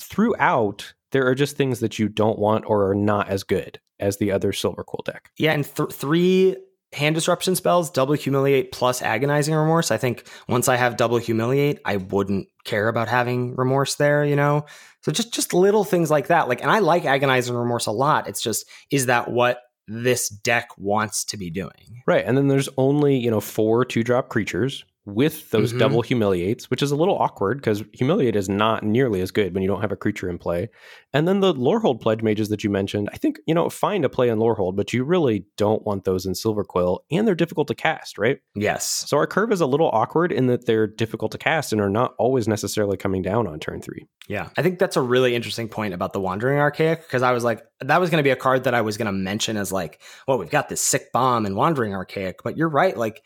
throughout, there are just things that you don't want or are not as good as the other Silverquill deck. Yeah, and th- three hand disruption spells, double humiliate plus agonizing remorse. I think once I have double humiliate, I wouldn't care about having remorse there, you know? So just just little things like that. Like and I like agonizing remorse a lot. It's just is that what this deck wants to be doing? Right. And then there's only, you know, four two drop creatures with those mm-hmm. double humiliates, which is a little awkward because humiliate is not nearly as good when you don't have a creature in play. And then the Lorehold pledge mages that you mentioned, I think, you know, fine to play in Lorehold, but you really don't want those in Silverquill, and they're difficult to cast, right? Yes. So our curve is a little awkward in that they're difficult to cast and are not always necessarily coming down on turn three. Yeah. I think that's a really interesting point about the Wandering Archaic because I was like, that was going to be a card that I was going to mention as like, well, we've got this sick bomb and Wandering Archaic, but you're right. Like,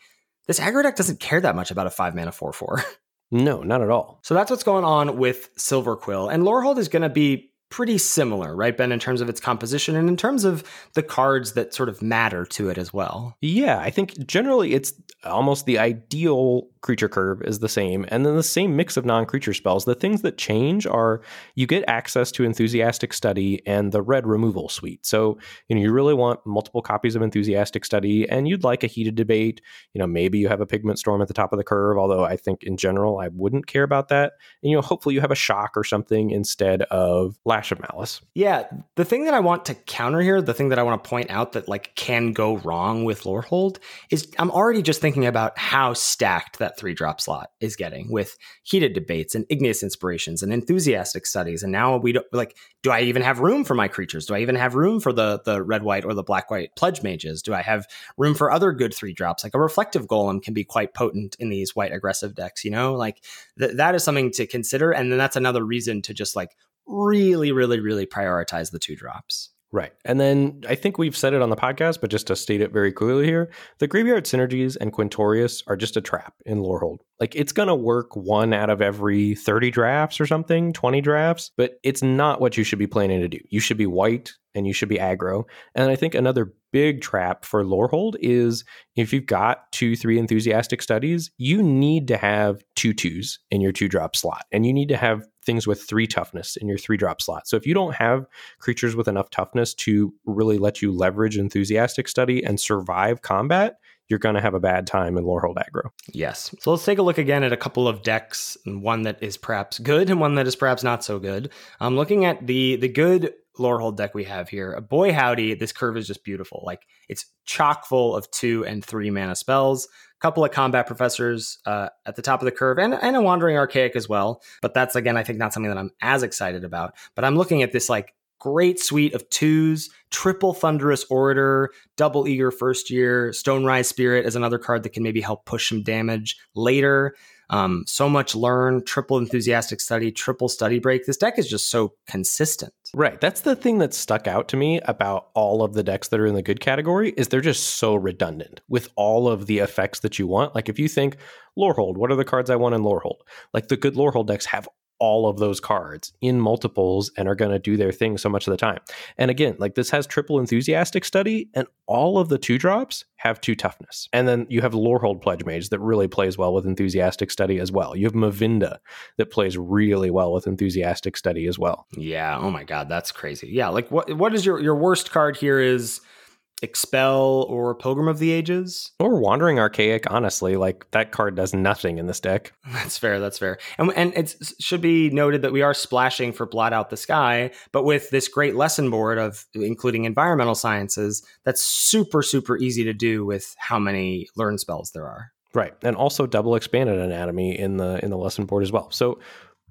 this aggro deck doesn't care that much about a five mana four four. No, not at all. So that's what's going on with Silverquill, and Lorehold is going to be pretty similar, right, Ben, in terms of its composition and in terms of the cards that sort of matter to it as well. Yeah, I think generally it's almost the ideal creature curve is the same, and then the same mix of non creature spells. The things that change are you get access to Enthusiastic Study and the Red Removal Suite. So, you know, you really want multiple copies of Enthusiastic Study, and you'd like a heated debate. You know, maybe you have a Pigment Storm at the top of the curve, although I think in general I wouldn't care about that. And, you know, hopefully you have a shock or something instead of Lash of Malice. Yeah, the thing that I want to counter here, the thing that I want to point out that like can go wrong with Lorehold is I'm already just thinking about how stacked that three drop slot is getting with heated debates and igneous inspirations and enthusiastic studies. And now we don't like, do I even have room for my creatures? Do I even have room for the the red white or the black white pledge mages? Do I have room for other good three drops? Like a reflective golem can be quite potent in these white aggressive decks, you know? Like th- that is something to consider. And then that's another reason to just like really, really, really prioritize the two drops. Right. And then I think we've said it on the podcast, but just to state it very clearly here, the Graveyard Synergies and Quintorius are just a trap in Lorehold. Like it's going to work one out of every 30 drafts or something, 20 drafts, but it's not what you should be planning to do. You should be white and you should be aggro. And I think another big trap for Lorehold is if you've got two, three enthusiastic studies, you need to have two twos in your two drop slot, and you need to have things with three toughness in your three drop slot. So if you don't have creatures with enough toughness to really let you leverage enthusiastic study and survive combat, you're going to have a bad time in Lorehold aggro. Yes. So let's take a look again at a couple of decks, one that is perhaps good and one that is perhaps not so good. I'm looking at the the good Lorehold deck we have here. A boy howdy, this curve is just beautiful. Like it's chock full of two and three mana spells. A couple of combat professors uh, at the top of the curve, and, and a wandering archaic as well. But that's again, I think, not something that I'm as excited about. But I'm looking at this like great suite of twos, triple Thunderous Orator, double Eager First Year, Stonerise Spirit is another card that can maybe help push some damage later. Um, so much learn, triple enthusiastic study, triple study break. This deck is just so consistent. Right. That's the thing that stuck out to me about all of the decks that are in the good category is they're just so redundant with all of the effects that you want. Like if you think Lorehold, what are the cards I want in Lorehold? Like the good Lorehold decks have all of those cards in multiples and are going to do their thing so much of the time. And again, like this has triple enthusiastic study, and all of the two drops have two toughness. And then you have Lorehold Pledge Mage that really plays well with enthusiastic study as well. You have Mavinda that plays really well with enthusiastic study as well. Yeah. Oh my God, that's crazy. Yeah. Like what what is your your worst card here is Expel or Pilgrim of the Ages. Or Wandering Archaic, honestly. Like that card does nothing in this deck. That's fair. That's fair. And, and it should be noted that we are splashing for Blot Out the Sky, but with this great lesson board of including environmental sciences, that's super, super easy to do with how many learn spells there are. Right. And also double expanded anatomy in the in the lesson board as well. So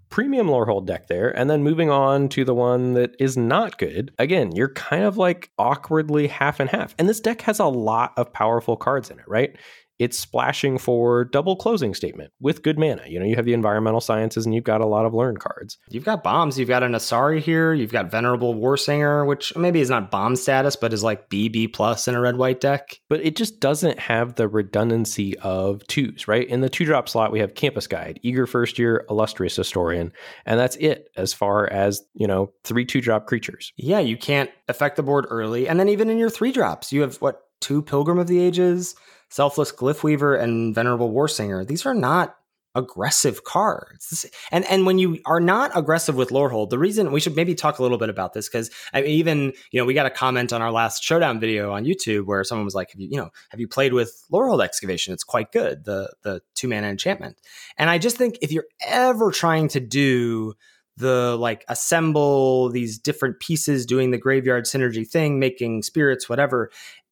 premium Lorehold deck there. And then moving on to the one that is not good. Again, you're kind of like awkwardly half and half. And this deck has a lot of powerful cards in it, right? It's splashing for double closing statement with good mana. You know, you have the environmental sciences and you've got a lot of learn cards. You've got bombs. You've got a Nassari here. You've got Venerable Warsinger, which maybe is not bomb status, but is like BB plus in a red white deck. But it just doesn't have the redundancy of twos, right? In the two drop slot, we have Campus Guide, Eager First Year, Illustrious Historian, and that's it as far as, you know, three two drop creatures. Yeah, you can't affect the board early. And then even in your three drops, you have what, two Pilgrim of the Ages? Selfless Glyphweaver and Venerable Warsinger, these are not aggressive cards. And and when you are not aggressive with Lorehold, the reason we should maybe talk a little bit about this because I mean, even you know we got a comment on our last showdown video on YouTube where someone was like, have you, you know, have you played with Lorehold Excavation? It's quite good, the the two mana enchantment. And I just think if you're ever trying to do the like assemble these different pieces doing the graveyard synergy thing making spirits whatever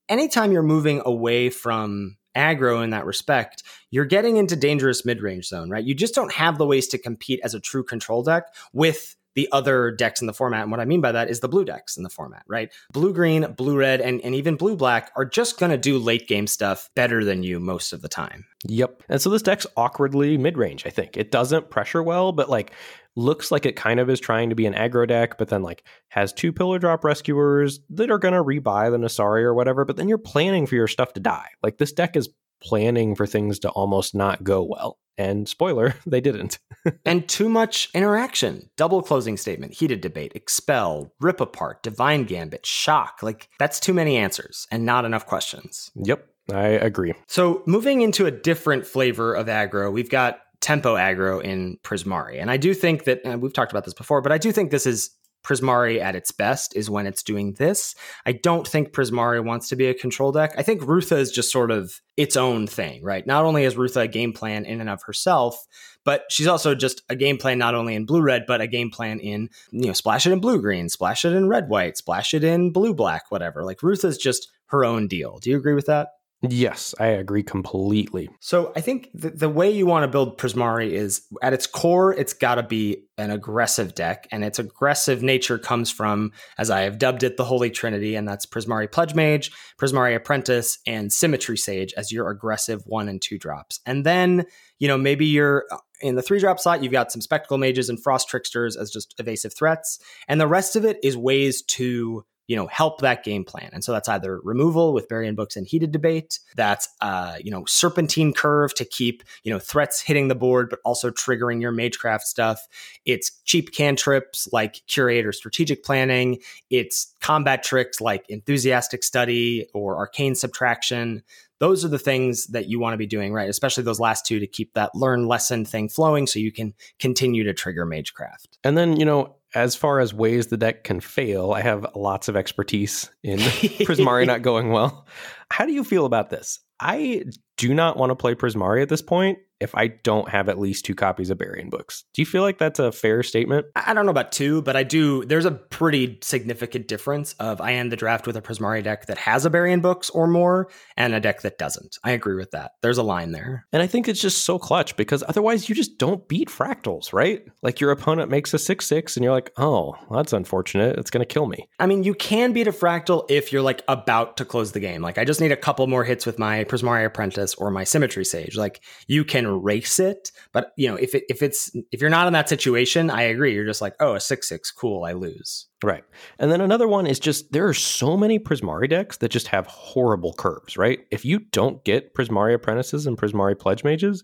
anytime you're moving away from aggro in that respect, you're getting into dangerous mid range zone, right? You just don't have the ways to compete as a true control deck with the other decks in the format. And what I mean by that is the blue decks in the format, right? Blue green, blue red, and, and even blue black are just going to do late game stuff better than you most of the time. Yep. And so this deck's awkwardly mid range, I think. It doesn't pressure well, but like looks like it kind of is trying to be an aggro deck, but then like has two Pillardrop Rescuers that are going to rebuy the Nassari or whatever, but then you're planning for your stuff to die. Like this deck is planning for things to almost not go well. And spoiler, they didn't. and too much interaction. Double closing statement, heated debate, expel, rip apart, divine gambit, shock. Like that's too many answers and not enough questions. Yep. I agree. So, moving into a different flavor of aggro, we've got tempo aggro in Prismari. And I do think that we've talked about this before, but I do think this is Prismari at its best is when it's doing this. I don't think Prismari wants to be a control deck. I think Rootha is just sort of its own thing, right? Not only is Rootha a game plan in and of herself, but she's also just a game plan not only in blue red, but a game plan in, you know, splash it in blue green, splash it in red white, splash it in blue black, whatever. Like Rootha is just her own deal. Do you agree with that? Yes, I agree completely. So I think the, the way you want to build Prismari is at its core, it's got to be an aggressive deck. And its aggressive nature comes from, as I have dubbed it, the Holy Trinity. And that's Prismari Pledge Mage, Prismari Apprentice, and Symmetry Sage as your aggressive one and two drops. And then, you know, maybe you're uh, in the three drop slot, you've got some Spectacle Mages and Frost Tricksters as just evasive threats. And the rest of it is ways to you know help that game plan. And so that's either removal with Bury in Books and heated debate that's uh you know serpentine curve to keep you know threats hitting the board but also triggering your magecraft stuff. It's cheap cantrips like curate or strategic planning. It's combat tricks like enthusiastic study or arcane subtraction. Those are the things that you want to be doing right? Especially those last two to keep that learn lesson thing flowing so you can continue to trigger magecraft. And then you know as far as ways the deck can fail, I have lots of expertise in Prismari not going well. How do you feel about this? I do not want to play Prismari at this point if I don't have at least two copies of Bury in Books. Do you feel like that's a fair statement? I don't know about two, but I do. There's a pretty significant difference of I end the draft with a Prismari deck that has a Bury in Books or more, and a deck that doesn't. I agree with that. There's a line there, and I think it's just so clutch because otherwise you just don't beat fractals, right? Like your opponent makes a six six, and you're like, oh, that's unfortunate. It's going to kill me. I mean, you can beat a fractal if you're like about to close the game. Like I just need a couple more hits with my Prismari Apprentice or my Symmetry Sage. Like you can race it, but you know if it, if it's if you're not in that situation, I agree. You're just like, oh, a six six, cool, I lose. Right. And then another one is just there are so many Prismari decks that just have horrible curves, right? If you don't get Prismari Apprentices and Prismari Pledge Mages,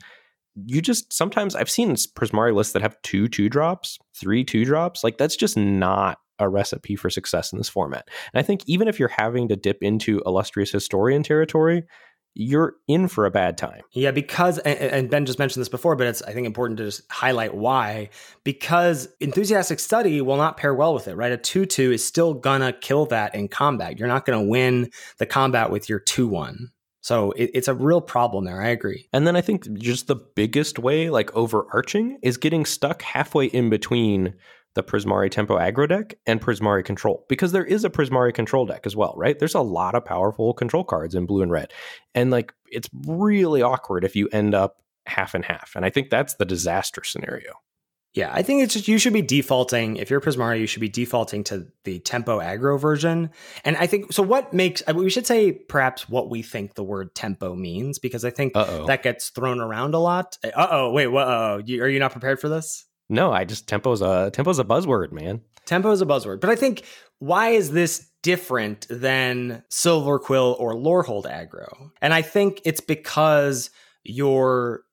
you just sometimes I've seen Prismari lists that have two two drops, three two drops. Like that's just not a recipe for success in this format. And I think even if you're having to dip into illustrious historian territory, you're in for a bad time. Yeah, because and Ben just mentioned this before, but it's I think important to just highlight why. Because enthusiastic study will not pair well with it, right? A two-two is still gonna kill that in combat. You're not gonna win the combat with your two-one. So it, it's a real problem there. I agree. And then I think just the biggest way, like overarching, is getting stuck halfway in between the Prismari Tempo aggro deck and Prismari Control because there is a Prismari Control deck as well, right? There's a lot of powerful control cards in blue and red. And like it's really awkward if you end up half and half. And I think that's the disaster scenario. Yeah, I think it's just you should be defaulting if you're Prismari, you should be defaulting to the tempo aggro version. And I think so. What makes we should say perhaps what we think the word tempo means because I think Uh-oh. that gets thrown around a lot. Uh oh, wait, what? Oh, are you not prepared for this? No, I just tempo's a tempo's a buzzword, man. Tempo is a buzzword, but I think why is this different than Silverquill or Lorehold aggro? And I think it's because your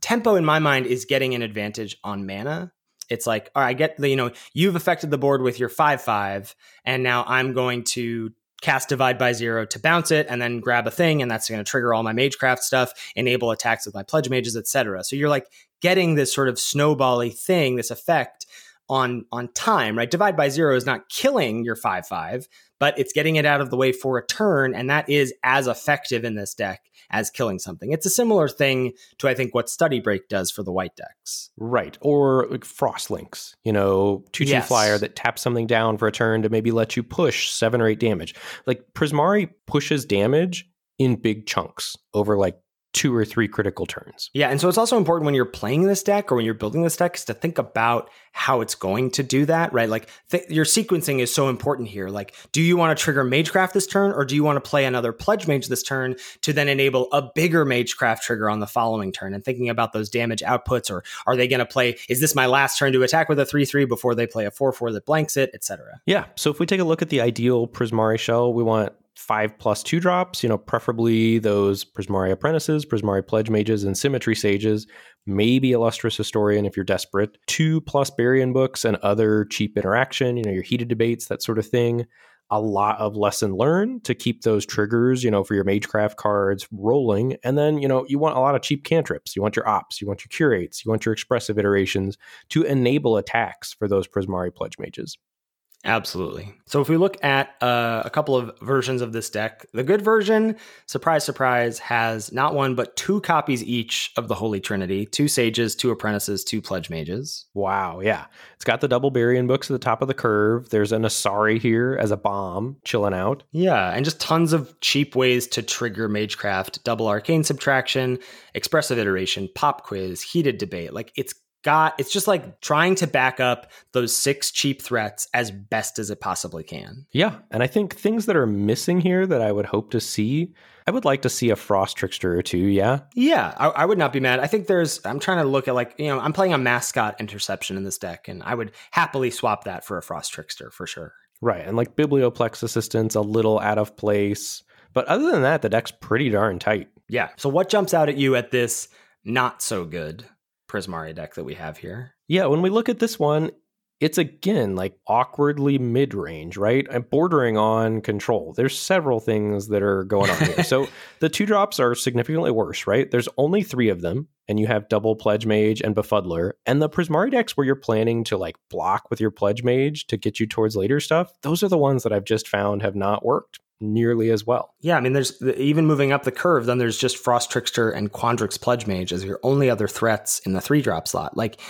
tempo, in my mind, is getting an advantage on mana. It's like, all right, I get the you know you've affected the board with your five five, and now I'm going to cast divide by zero to bounce it and then grab a thing and that's going to trigger all my magecraft stuff enable attacks with my pledge mages etc so you're like getting this sort of snowbally thing, this effect on on time, right? Divide by zero is not killing your five five, but it's getting it out of the way for a turn, and that is as effective in this deck as killing something. It's a similar thing to I think what Study Break does for the white decks, right? Or like Frost Links, you know, two two yes. flyer that taps something down for a turn to maybe let you push seven or eight damage. Like Prismari pushes damage in big chunks over like two or three critical turns. Yeah, and so it's also important when you're playing this deck or when you're building this deck is to think about how it's going to do that, right? Like th- your sequencing is so important here. Like, do you want to trigger Magecraft this turn, or do you want to play another Pledge Mage this turn to then enable a bigger Magecraft trigger on the following turn? And thinking about those damage outputs, or are they going to play? Is this my last turn to attack with a three three before they play a four four that blanks it, etc. Yeah. So if we take a look at the ideal Prismari shell, we want five plus two drops, you know, preferably those Prismari Apprentices, Prismari Pledge Mages, and Symmetry Sages, maybe Illustrious Historian if you're desperate, two plus Bury in Books and other cheap interaction, you know, your heated debates, that sort of thing. A lot of lesson learned to keep those triggers, you know, for your Magecraft cards rolling. And then, you know, you want a lot of cheap cantrips. You want your ops, you want your curates, you want your expressive iterations to enable attacks for those Prismari Pledge Mages. Absolutely. So if we look at uh, a couple of versions of this deck, the good version, surprise, surprise, has not one but two copies each of the Holy Trinity: two sages, two apprentices, two pledge mages. Wow, yeah, it's got the double Bury in Books at the top of the curve. There's a Nassari here as a bomb chilling out. Yeah, and just tons of cheap ways to trigger Magecraft: double Arcane Subtraction, Expressive Iteration, Pop Quiz, Heated Debate. Like it's got it's just like trying to back up those six cheap threats as best as it possibly can. Yeah, and I think things that are missing here that I would hope to see. I would like to see a frost trickster or two. Yeah, yeah, I, I would not be mad. I think there's. I'm trying to look at like you know I'm playing a mascot interception in this deck, and I would happily swap that for a frost trickster for sure. Right, and like biblioplex assistance a little out of place, but other than that, the deck's pretty darn tight. Yeah. So what jumps out at you at this not so good Prismari deck that we have here. Yeah, when we look at this one, it's again like awkwardly mid range, right? I'm bordering on control. There's several things that are going on here. so the two drops are significantly worse, right? There's only three of them, and you have double Pledge Mage and Befuddler. And the Prismari decks where you're planning to like block with your Pledge Mage to get you towards later stuff, those are the ones that I've just found have not worked nearly as well. Yeah, I mean, there's even moving up the curve, then there's just Frost Trickster and Quandrix Pledge Mage as your only other threats in the three drop slot. Like,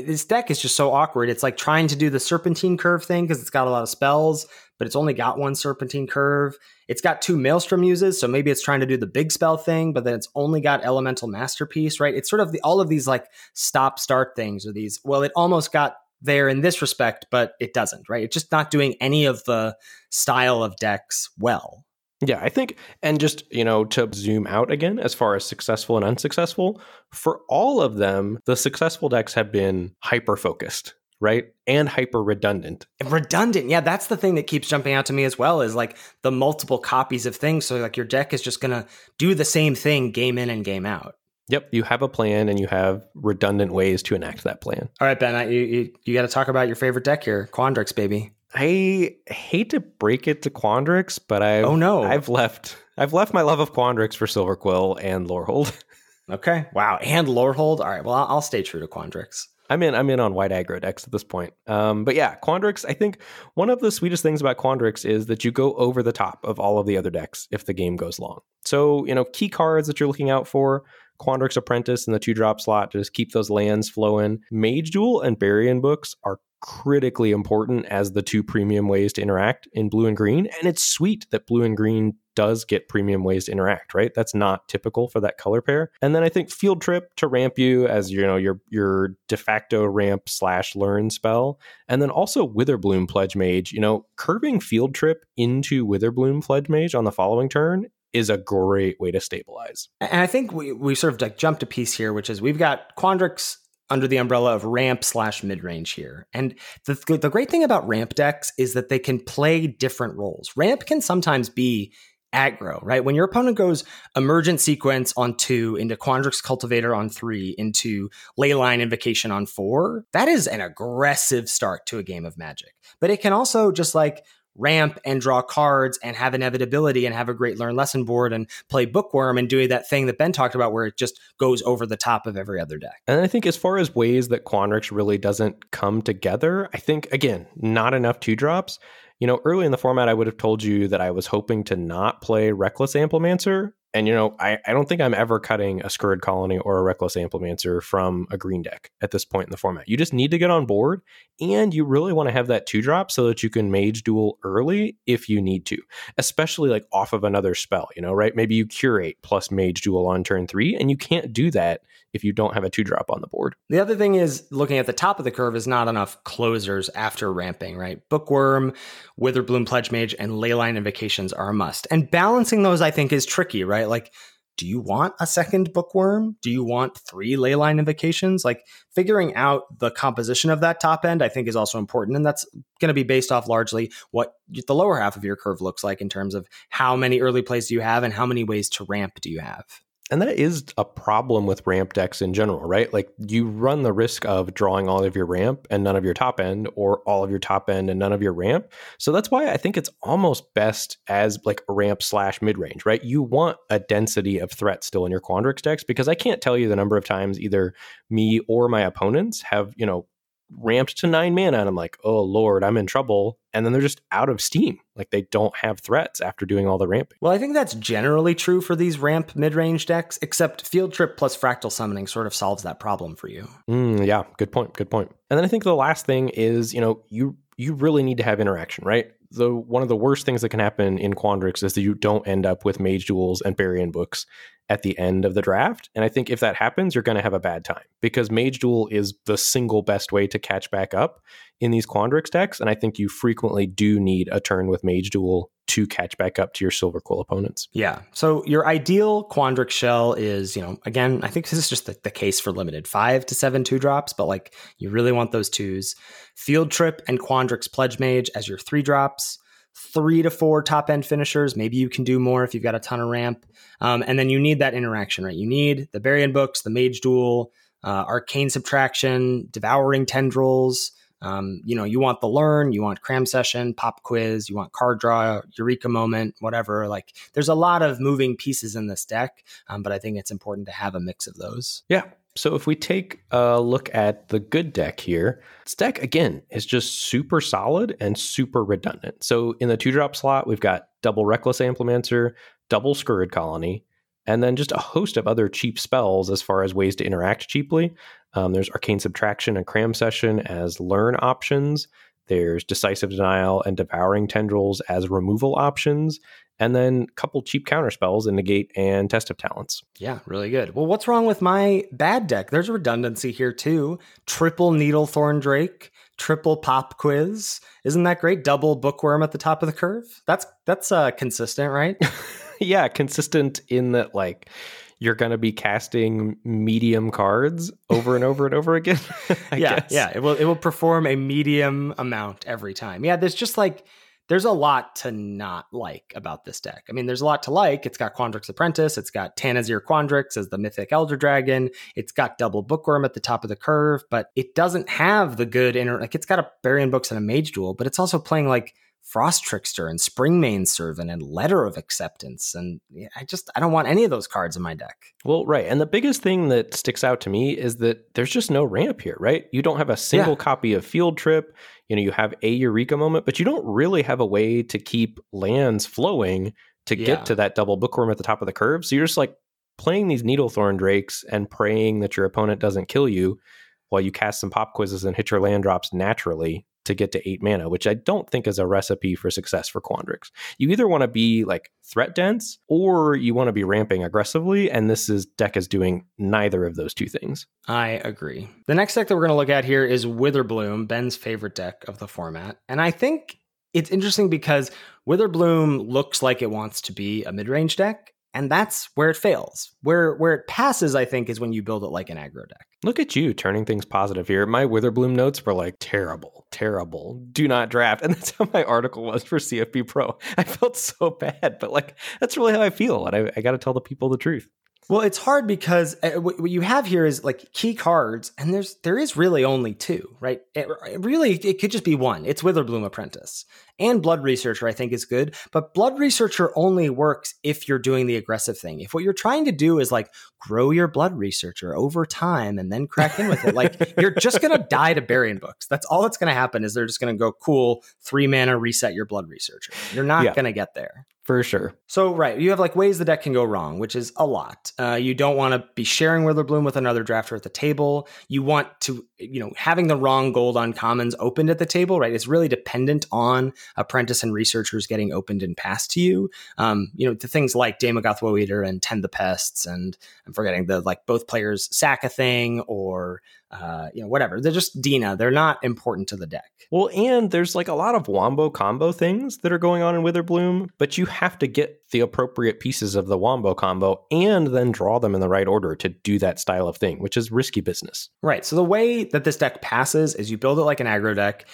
this deck is just so awkward. It's like trying to do the serpentine curve thing because it's got a lot of spells, but it's only got one serpentine curve. It's got two Maelstrom Muses, so maybe it's trying to do the big spell thing, but then it's only got elemental masterpiece, right? It's sort of the, all of these like stop start things or these. Well, it almost got there in this respect, but it doesn't, right? It's just not doing any of the style of decks well. Yeah, I think, and just, you know, to zoom out again as far as successful and unsuccessful, for all of them, the successful decks have been hyper focused, right? And hyper redundant. Redundant. Yeah, that's the thing that keeps jumping out to me as well is like the multiple copies of things. So, like, your deck is just going to do the same thing game in and game out. Yep, you have a plan and you have redundant ways to enact that plan. All right, Ben, you, you, you got to talk about your favorite deck here Quandrix, baby. I hate to break it to Quandrix, but I oh no, I've left I've left my love of Quandrix for Silverquill and Lorehold. okay, wow, and Lorehold. All right, well I'll, I'll stay true to Quandrix. I'm in. I'm in on white aggro decks at this point. Um, but yeah, Quandrix. I think one of the sweetest things about Quandrix is that you go over the top of all of the other decks if the game goes long. So you know, key cards that you're looking out for: Quandrix Apprentice in the two drop slot to just keep those lands flowing. Mage Duel and Bury-in Books are critically important as the two premium ways to interact in blue and green. And it's sweet that blue and green does get premium ways to interact, right? That's not typical for that color pair. And then I think field trip to ramp you as you know your your de facto ramp slash learn spell. And then also Witherbloom Pledge Mage, you know, curving field trip into Witherbloom Pledge Mage on the following turn is a great way to stabilize. And I think we, we sort of like jumped a piece here, which is we've got Quandrix under the umbrella of ramp slash mid range here. And the, the great thing about ramp decks is that they can play different roles. Ramp can sometimes be aggro, right? When your opponent goes emergent sequence on two, into Quandrix Cultivator on three, into Leyline Invocation on four, that is an aggressive start to a game of magic. But it can also just like ramp and draw cards and have inevitability and have a great learn lesson board and play bookworm and doing that thing that Ben talked about where it just goes over the top of every other deck. And I think as far as ways that Quandrix really doesn't come together, I think again, not enough two drops. You know, early in the format, I would have told you that I was hoping to not play Reckless Amplimancer and you know, I, I don't think I'm ever cutting a Scurrid Colony or a Reckless Amplimancer from a green deck at this point in the format. You just need to get on board, and you really want to have that two drop so that you can mage duel early if you need to, especially like off of another spell. You know, right? Maybe you curate plus mage duel on turn three, and you can't do that if you don't have a two drop on the board. The other thing is looking at the top of the curve is not enough closers after ramping, right? Bookworm, Witherbloom Pledge Mage, and Leyline Invocations are a must. And balancing those, I think, is tricky, right? Like, do you want a second bookworm? Do you want three leyline invocations? Like figuring out the composition of that top end, I think, is also important. And that's going to be based off largely what the lower half of your curve looks like in terms of how many early plays do you have and how many ways to ramp do you have and that is a problem with ramp decks in general, right? Like you run the risk of drawing all of your ramp and none of your top end, or all of your top end and none of your ramp. So that's why I think it's almost best as like ramp slash mid range, right? You want a density of threat still in your Quandrix decks because I can't tell you the number of times either me or my opponents have, you know, ramped to nine mana and I'm like, oh Lord, I'm in trouble. And then they're just out of steam. Like they don't have threats after doing all the ramping. Well, I think that's generally true for these ramp mid range decks, except Field Trip plus Fractal Summoning sort of solves that problem for you. Mm, yeah, good point. Good point. And then I think the last thing is, you know, you you really need to have interaction, right? The one of the worst things that can happen in Quandrix is that you don't end up with mage duels and Bury-in Books at the end of the draft. And I think if that happens, you're going to have a bad time because Mage Duel is the single best way to catch back up in these Quandrix decks. And I think you frequently do need a turn with Mage Duel to catch back up to your Silverquill opponents. Yeah. So your ideal Quandrix shell is, you know, again, I think this is just the, the case for limited five to seven two drops, but like you really want those twos. Field Trip and Quandrix Pledge Mage as your three drops three to four top end finishers. Maybe you can do more if you've got a ton of ramp. Um, and then you need that interaction, right? You need the Bury-in Books, the Mage Duel, uh, Arcane Subtraction, Devouring Tendrils, Um, you know, you want the learn, you want cram session, pop quiz, you want card draw, eureka moment, whatever. Like, there's a lot of moving pieces in this deck, um, but I think it's important to have a mix of those. Yeah. So if we take a look at the good deck here, this deck again is just super solid and super redundant. So in the two drop slot, we've got double Reckless Amplimancer, double Scurrid Colony, and then just a host of other cheap spells as far as ways to interact cheaply. Um, there's Arcane Subtraction and Cram Session as learn options. There's Decisive Denial and Devouring Tendrils as removal options. And then a couple cheap counter spells in Negate and Test of Talents. Yeah, really good. Well, what's wrong with my bad deck? There's redundancy here too. Triple Needlethorn Drake, triple Pop Quiz. Isn't that great? Double Bookworm at the top of the curve. That's that's uh, consistent, right? yeah, consistent in that like you're going to be casting medium cards over and over and over again. yeah, guess. yeah. It will it will perform a medium amount every time. Yeah, there's just like there's a lot to not like about this deck. I mean, there's a lot to like. It's got Quandrix Apprentice. It's got Tanazir Quandrix as the Mythic Elder Dragon. It's got Double Bookworm at the top of the curve, but it doesn't have the good inner. Like, it's got a Bury Books and a Mage Duel, but it's also playing like Frost Trickster and Springmane Servant and Letter of Acceptance. And I just, I don't want any of those cards in my deck. Well, right. And the biggest thing that sticks out to me is that there's just no ramp here, right? You don't have a single yeah. copy of Field Trip. You know, you have a Eureka moment, but you don't really have a way to keep lands flowing to yeah. get to that double bookworm at the top of the curve. So you're just like playing these Needlethorn Drakes and praying that your opponent doesn't kill you while you cast some pop quizzes and hit your land drops naturally to get to eight mana, which I don't think is a recipe for success for Quandrix. You either want to be like threat dense or you want to be ramping aggressively, and this is deck is doing neither of those two things. I agree. The next deck that we're going to look at here is Witherbloom, Ben's favorite deck of the format. And I think it's interesting because Witherbloom looks like it wants to be a mid-range deck, and that's where it fails. Where where it passes, I think, is when you build it like an aggro deck. Look at you turning things positive here. My Witherbloom notes were like terrible, terrible. Do not draft, and that's how my article was for CFB Pro. I felt so bad, but like that's really how I feel, and I, I got to tell the people the truth. Well, it's hard because uh, what you have here is like key cards, and there's there is really only two, right? It, it really, it could just be one. It's Witherbloom Apprentice and Blood Researcher. I think is good, but Blood Researcher only works if you're doing the aggressive thing. If what you're trying to do is like grow your Blood Researcher over time and then crack in with it, like you're just gonna die to Bury in Books. That's all that's gonna happen. Is they're just gonna go cool three mana reset your Blood Researcher. You're not yeah. gonna get there for sure. So, right, you have like ways the deck can go wrong, which is a lot. Uh, you don't want to be sharing Witherbloom with another drafter at the table. You want to, you know, having the wrong gold on commons opened at the table, right? It's really dependent on apprentice and researchers getting opened and passed to you. Um, you know, the things like Daemogoth Woe Eater and Tend the Pests, and I'm forgetting the like both players sack a thing or uh, you know, whatever. They're just Dina. They're not important to the deck. Well, and there's like a lot of wombo combo things that are going on in Witherbloom, but you have to get the appropriate pieces of the wombo combo and then draw them in the right order to do that style of thing, which is risky business. Right. So the way that this deck passes is you build it like an aggro deck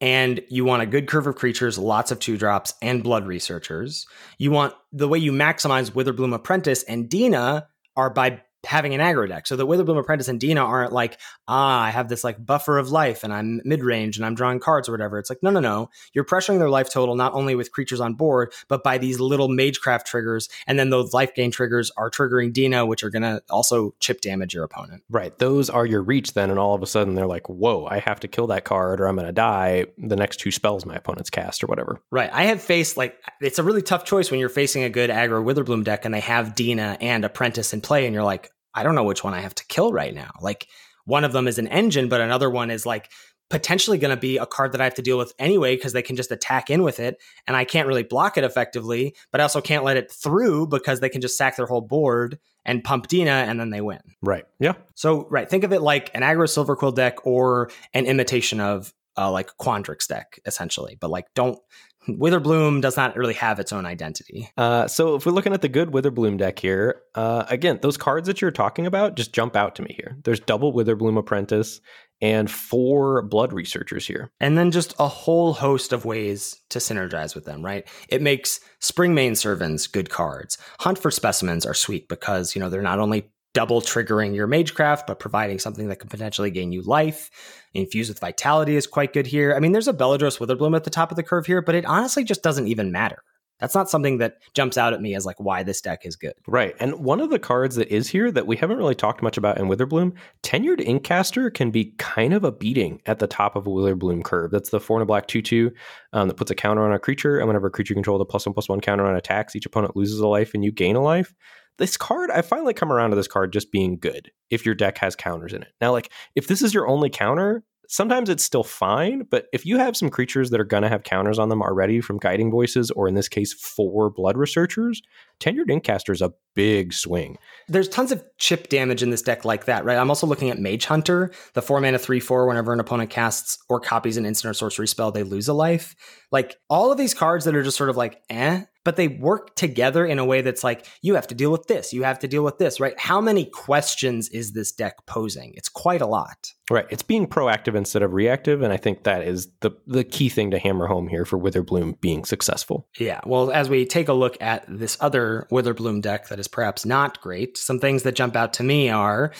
and you want a good curve of creatures, lots of two drops, and blood researchers. You want the way you maximize Witherbloom Apprentice and Dina are by having an aggro deck. So the Witherbloom Apprentice and Dina aren't like, ah, I have this like buffer of life and I'm mid range and I'm drawing cards or whatever. It's like, no, no, no. You're pressuring their life total not only with creatures on board, but by these little Magecraft triggers. And then those life gain triggers are triggering Dina, which are going to also chip damage your opponent. Right. Those are your reach then. And all of a sudden they're like, whoa, I have to kill that card or I'm going to die the next two spells my opponent's cast or whatever. Right. I have faced like, it's a really tough choice when you're facing a good aggro Witherbloom deck and they have Dina and Apprentice in play and you're like, I don't know which one I have to kill right now. Like one of them is an engine, but another one is like potentially going to be a card that I have to deal with anyway because they can just attack in with it and I can't really block it effectively, but I also can't let it through because they can just sack their whole board and pump Dina and then they win. Right. Yeah. So, right, think of it like an aggro Silverquill deck or an imitation of uh, like Quandrix deck essentially, but like don't Witherbloom does not really have its own identity. Uh, so if we're looking at the good Witherbloom deck here, uh, again, those cards that you're talking about just jump out to me here. There's double Witherbloom Apprentice and four Blood Researchers here. And then just a whole host of ways to synergize with them, right? It makes Springmane Servants good cards. Hunt for Specimens are sweet because, you know, they're not only double triggering your Magecraft, but providing something that can potentially gain you life. Infuse with Vitality is quite good here. I mean, there's a Beledros Witherbloom at the top of the curve here, but it honestly just doesn't even matter. That's not something that jumps out at me as like why this deck is good. Right. And one of the cards that is here that we haven't really talked much about in Witherbloom, Tenured Inkcaster can be kind of a beating at the top of a Witherbloom curve. That's the four and a black 2 2 um, that puts a counter on a creature. And whenever a creature controls a plus one plus one counter on attacks, each opponent loses a life and you gain a life. This card, I finally come around to this card just being good if your deck has counters in it. Now, like, if this is your only counter, sometimes it's still fine, but if you have some creatures that are going to have counters on them already from guiding voices, or in this case, four blood researchers, tenured inkcaster is a big swing. There's tons of chip damage in this deck like that, right? I'm also looking at Mage Hunter, the four mana three four. Whenever an opponent casts or copies an instant or sorcery spell, they lose a life. Like all of these cards that are just sort of like eh, but they work together in a way that's like you have to deal with this, you have to deal with this, right? How many questions is this deck posing? It's quite a lot. Right. It's being proactive instead of reactive, and I think that is the the key thing to hammer home here for Witherbloom being successful. Yeah. Well, as we take a look at this other Witherbloom deck that is perhaps not great, some things that jump out to me are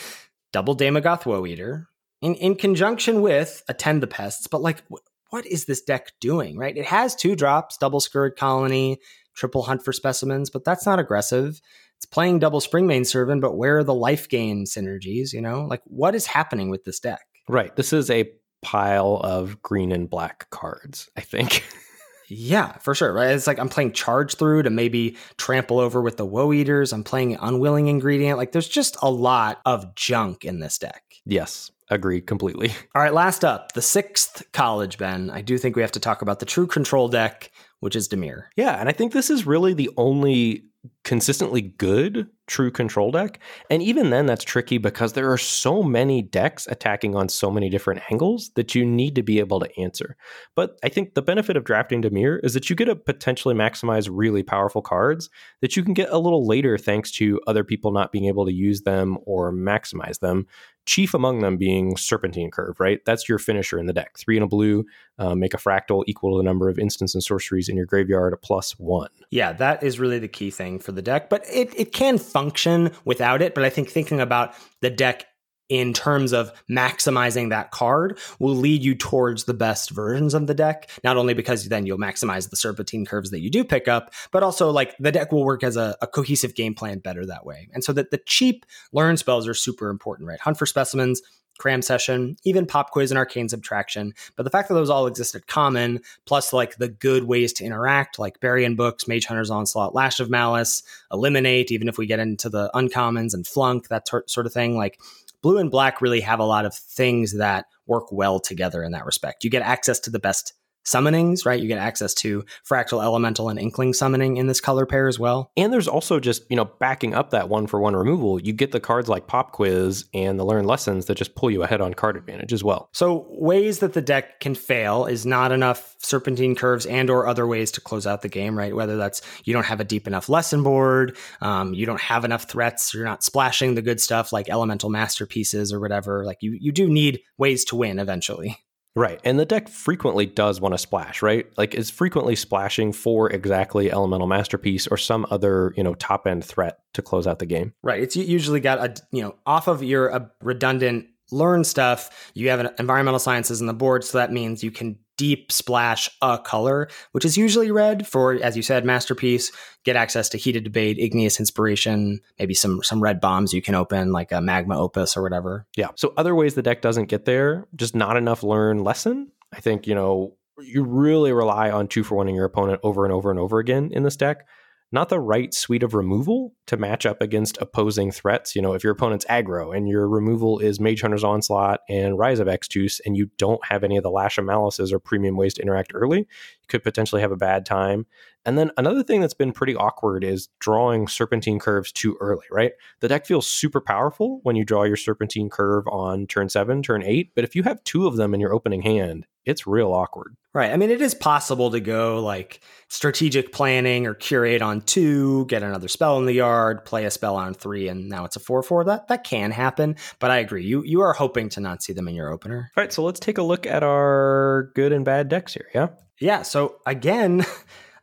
double Daemogoth Woe Eater in in conjunction with Attend the Pests, but like what is this deck doing, right? It has two drops, double Scurrid Colony, triple hunt for specimens, but that's not aggressive. It's playing double Springmane Servant, but where are the life gain synergies? You know, like what is happening with this deck? Right. This is a pile of green and black cards, I think. yeah, for sure. Right. It's like I'm playing charge through to maybe trample over with the woe eaters. I'm playing unwilling ingredient. Like there's just a lot of junk in this deck. Yes. Agree completely. All right, last up, the sixth college, Ben. I do think we have to talk about the true control deck which is Dimir. Yeah, and I think this is really the only consistently good true control deck. And even then, that's tricky because there are so many decks attacking on so many different angles that you need to be able to answer. But I think the benefit of drafting Dimir is that you get to potentially maximize really powerful cards that you can get a little later thanks to other people not being able to use them or maximize them chief among them being Serpentine Curve, right? That's your finisher in the deck. Three and a blue, uh, make a fractal equal to the number of instants and sorceries in your graveyard, plus one. Yeah, that is really the key thing for the deck, but it, it can function without it. But I think thinking about the deck in terms of maximizing that card will lead you towards the best versions of the deck. Not only because then you'll maximize the serpentine curves that you do pick up, but also like the deck will work as a, a cohesive game plan better that way. And so that the cheap learn spells are super important, right? Hunt for specimens, cram session, even pop quiz and arcane subtraction. But the fact that those all existed common, plus like the good ways to interact, like Bury Books, Mage Hunter's Onslaught, Lash of Malice, Eliminate, even if we get into the uncommons and flunk, that t- sort of thing, like blue and black really have a lot of things that work well together in that respect. You get access to the best summonings, right? You get access to fractal elemental and inkling summoning in this color pair as well. And there's also just, you know, backing up that one for one removal, you get the cards like Pop Quiz and the Learn Lessons that just pull you ahead on card advantage as well. So ways that the deck can fail is not enough serpentine curves and or other ways to close out the game, right? Whether that's you don't have a deep enough lesson board, um, you don't have enough threats, you're not splashing the good stuff like elemental masterpieces or whatever. Like you you do need ways to win eventually. Right. And the deck frequently does want to splash, right? Like is frequently splashing for exactly Elemental Masterpiece or some other, you know, top end threat to close out the game. Right. It's usually got a, you know, off of your uh, redundant learn stuff, you have environmental sciences in the board. So that means you can deep splash a color, which is usually red for, as you said, masterpiece. Get access to heated debate, igneous inspiration, maybe some some red bombs you can open, like a magma opus or whatever. Yeah. So other ways the deck doesn't get there, just not enough learn lesson. I think you know you really rely on two for one in your opponent over and over and over again in this deck not the right suite of removal to match up against opposing threats. You know, if your opponent's aggro and your removal is Mage Hunter's Onslaught and Rise of Extus, and you don't have any of the Lash of Malices or premium ways to interact early, could potentially have a bad time. And then another thing that's been pretty awkward is drawing serpentine curves too early, right? The deck feels super powerful when you draw your serpentine curve on turn seven, turn eight, but if you have two of them in your opening hand, it's real awkward. Right. I mean, it is possible to go like strategic planning or curate on two, get another spell in the yard, play a spell on three, and now it's a four four. That that can happen, but I agree. You you are hoping to not see them in your opener. All right. So let's take a look at our good and bad decks here. Yeah. Yeah. So again.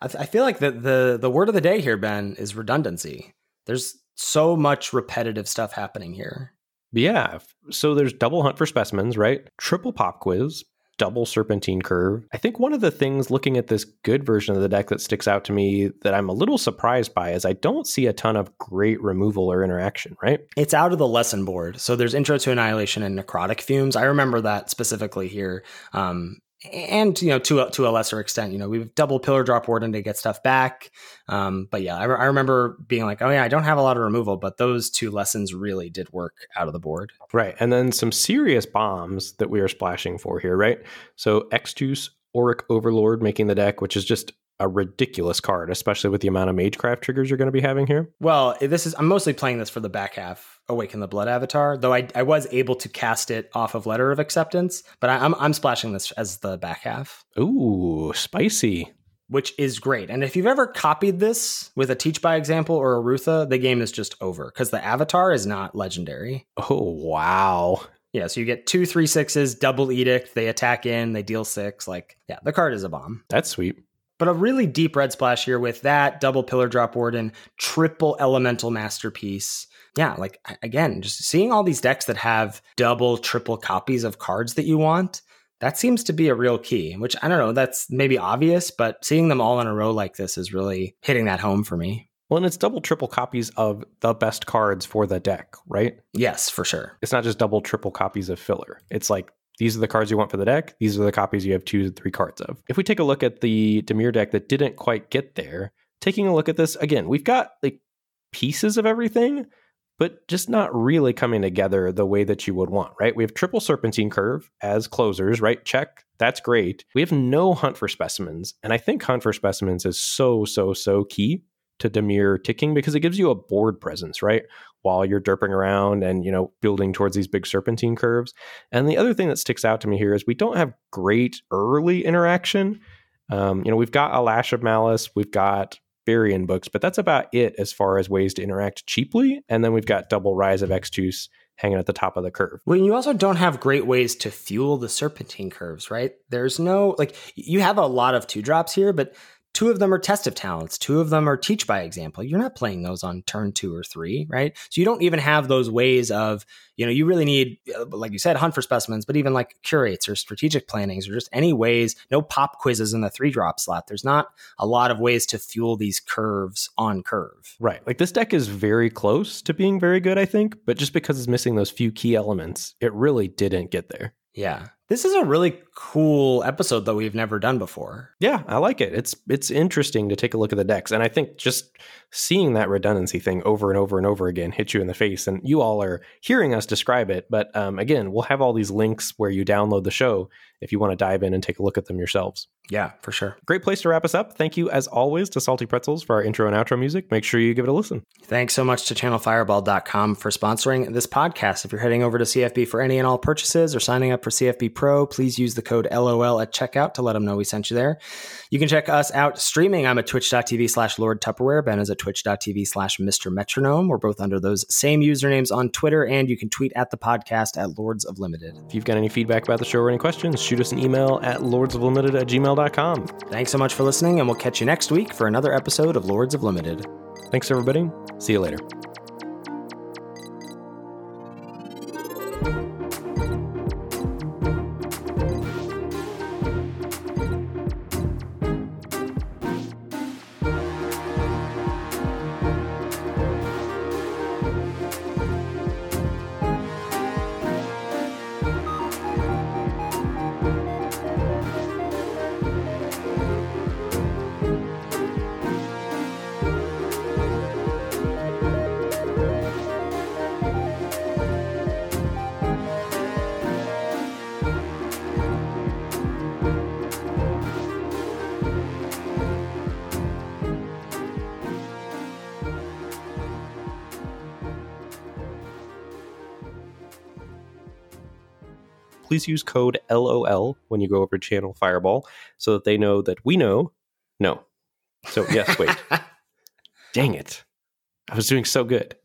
I, th- I feel like the, the the word of the day here, Ben, is redundancy. There's so much repetitive stuff happening here. Yeah. So there's double hunt for specimens, right? Triple pop quiz, double serpentine curve. I think one of the things looking at this good version of the deck that sticks out to me that I'm a little surprised by is I don't see a ton of great removal or interaction, right? It's out of the lesson board. So there's Intro to Annihilation and Necrotic Fumes. I remember that specifically here. Um, and you know to a, to a lesser extent you know we've double Pillardrop Warden to get stuff back. Um, but yeah I, re- I, remember being like oh yeah i don't have a lot of removal but those two lessons really did work out of the board. Right. And then some serious bombs that we are splashing for here right? So extus Oriq overlord making the deck which is just a ridiculous card, especially with the amount of Magecraft triggers you're going to be having here. Well, this is I'm mostly playing this for the back half, Awaken the Blood Avatar, though I, I was able to cast it off of Letter of Acceptance, but I, I'm I'm splashing this as the back half. Ooh, spicy. Which is great. And if you've ever copied this with a Teach by Example or a Rootha, the game is just over because the Avatar is not legendary. Oh, wow. Yeah, so you get two three sixes, double edict. They attack in, they deal six. Like, yeah, the card is a bomb. That's sweet. But a really deep red splash here with that double Pillardrop Warden, triple elemental masterpiece. Yeah, like again, just seeing all these decks that have double, triple copies of cards that you want, that seems to be a real key, which I don't know, that's maybe obvious, but seeing them all in a row like this is really hitting that home for me. Well, and it's double, triple copies of the best cards for the deck, right? Yes, for sure. It's not just double, triple copies of filler. It's like these are the cards you want for the deck. These are the copies you have two to three cards of. If we take a look at the Dimir deck that didn't quite get there, taking a look at this again, we've got like pieces of everything, but just not really coming together the way that you would want, right? We have triple serpentine curve as closers, right? Check. That's great. We have no hunt for specimens. And I think hunt for specimens is so, so, so key to Dimir ticking because it gives you a board presence, right? While you're derping around and, you know, building towards these big serpentine curves. And the other thing that sticks out to me here is we don't have great early interaction. Um, you know, we've got a Lash of Malice, we've got Bury in Books, but that's about it as far as ways to interact cheaply. And then we've got Double Rise of Extus hanging at the top of the curve. Well, you also don't have great ways to fuel the serpentine curves, right? There's no like you have a lot of two drops here, but Two of them are test of talents. Two of them are teach by example. You're not playing those on turn two or three, right? So you don't even have those ways of, you know, you really need, uh, like you said, hunt for specimens, but even like curates or strategic plannings or just any ways, no pop quizzes in the three drop slot. There's not a lot of ways to fuel these curves on curve. Right. Like this deck is very close to being very good, I think, but just because it's missing those few key elements, it really didn't get there. Yeah. This is a really cool episode that we've never done before. Yeah, I like it. It's it's interesting to take a look at the decks. And I think just seeing that redundancy thing over and over and over again hit you in the face. And you all are hearing us describe it. But um, again, we'll have all these links where you download the show if you want to dive in and take a look at them yourselves. Yeah, for sure. Great place to wrap us up. Thank you, as always, to Salty Pretzels for our intro and outro music. Make sure you give it a listen. Thanks so much to channelfireball.com for sponsoring this podcast. If you're heading over to CFB for any and all purchases or signing up for CFB Pro, please use the code LOL at checkout to let them know we sent you there. You can check us out streaming. I'm at twitch.tv slash Lord Tupperware. Ben is at twitch.tv slash Mr. Metronome. We're both under those same usernames on Twitter, and you can tweet at the podcast at Lords of Limited. If you've got any feedback about the show or any questions, shoot us an email at lordsoflimited at gmail.com. Thanks so much for listening, and we'll catch you next week for another episode of Lords of Limited. Thanks, everybody. See you later. Please use code LOL when you go over to Channel Fireball so that they know that we know. No. So, yes, wait. Dang it. I was doing so good.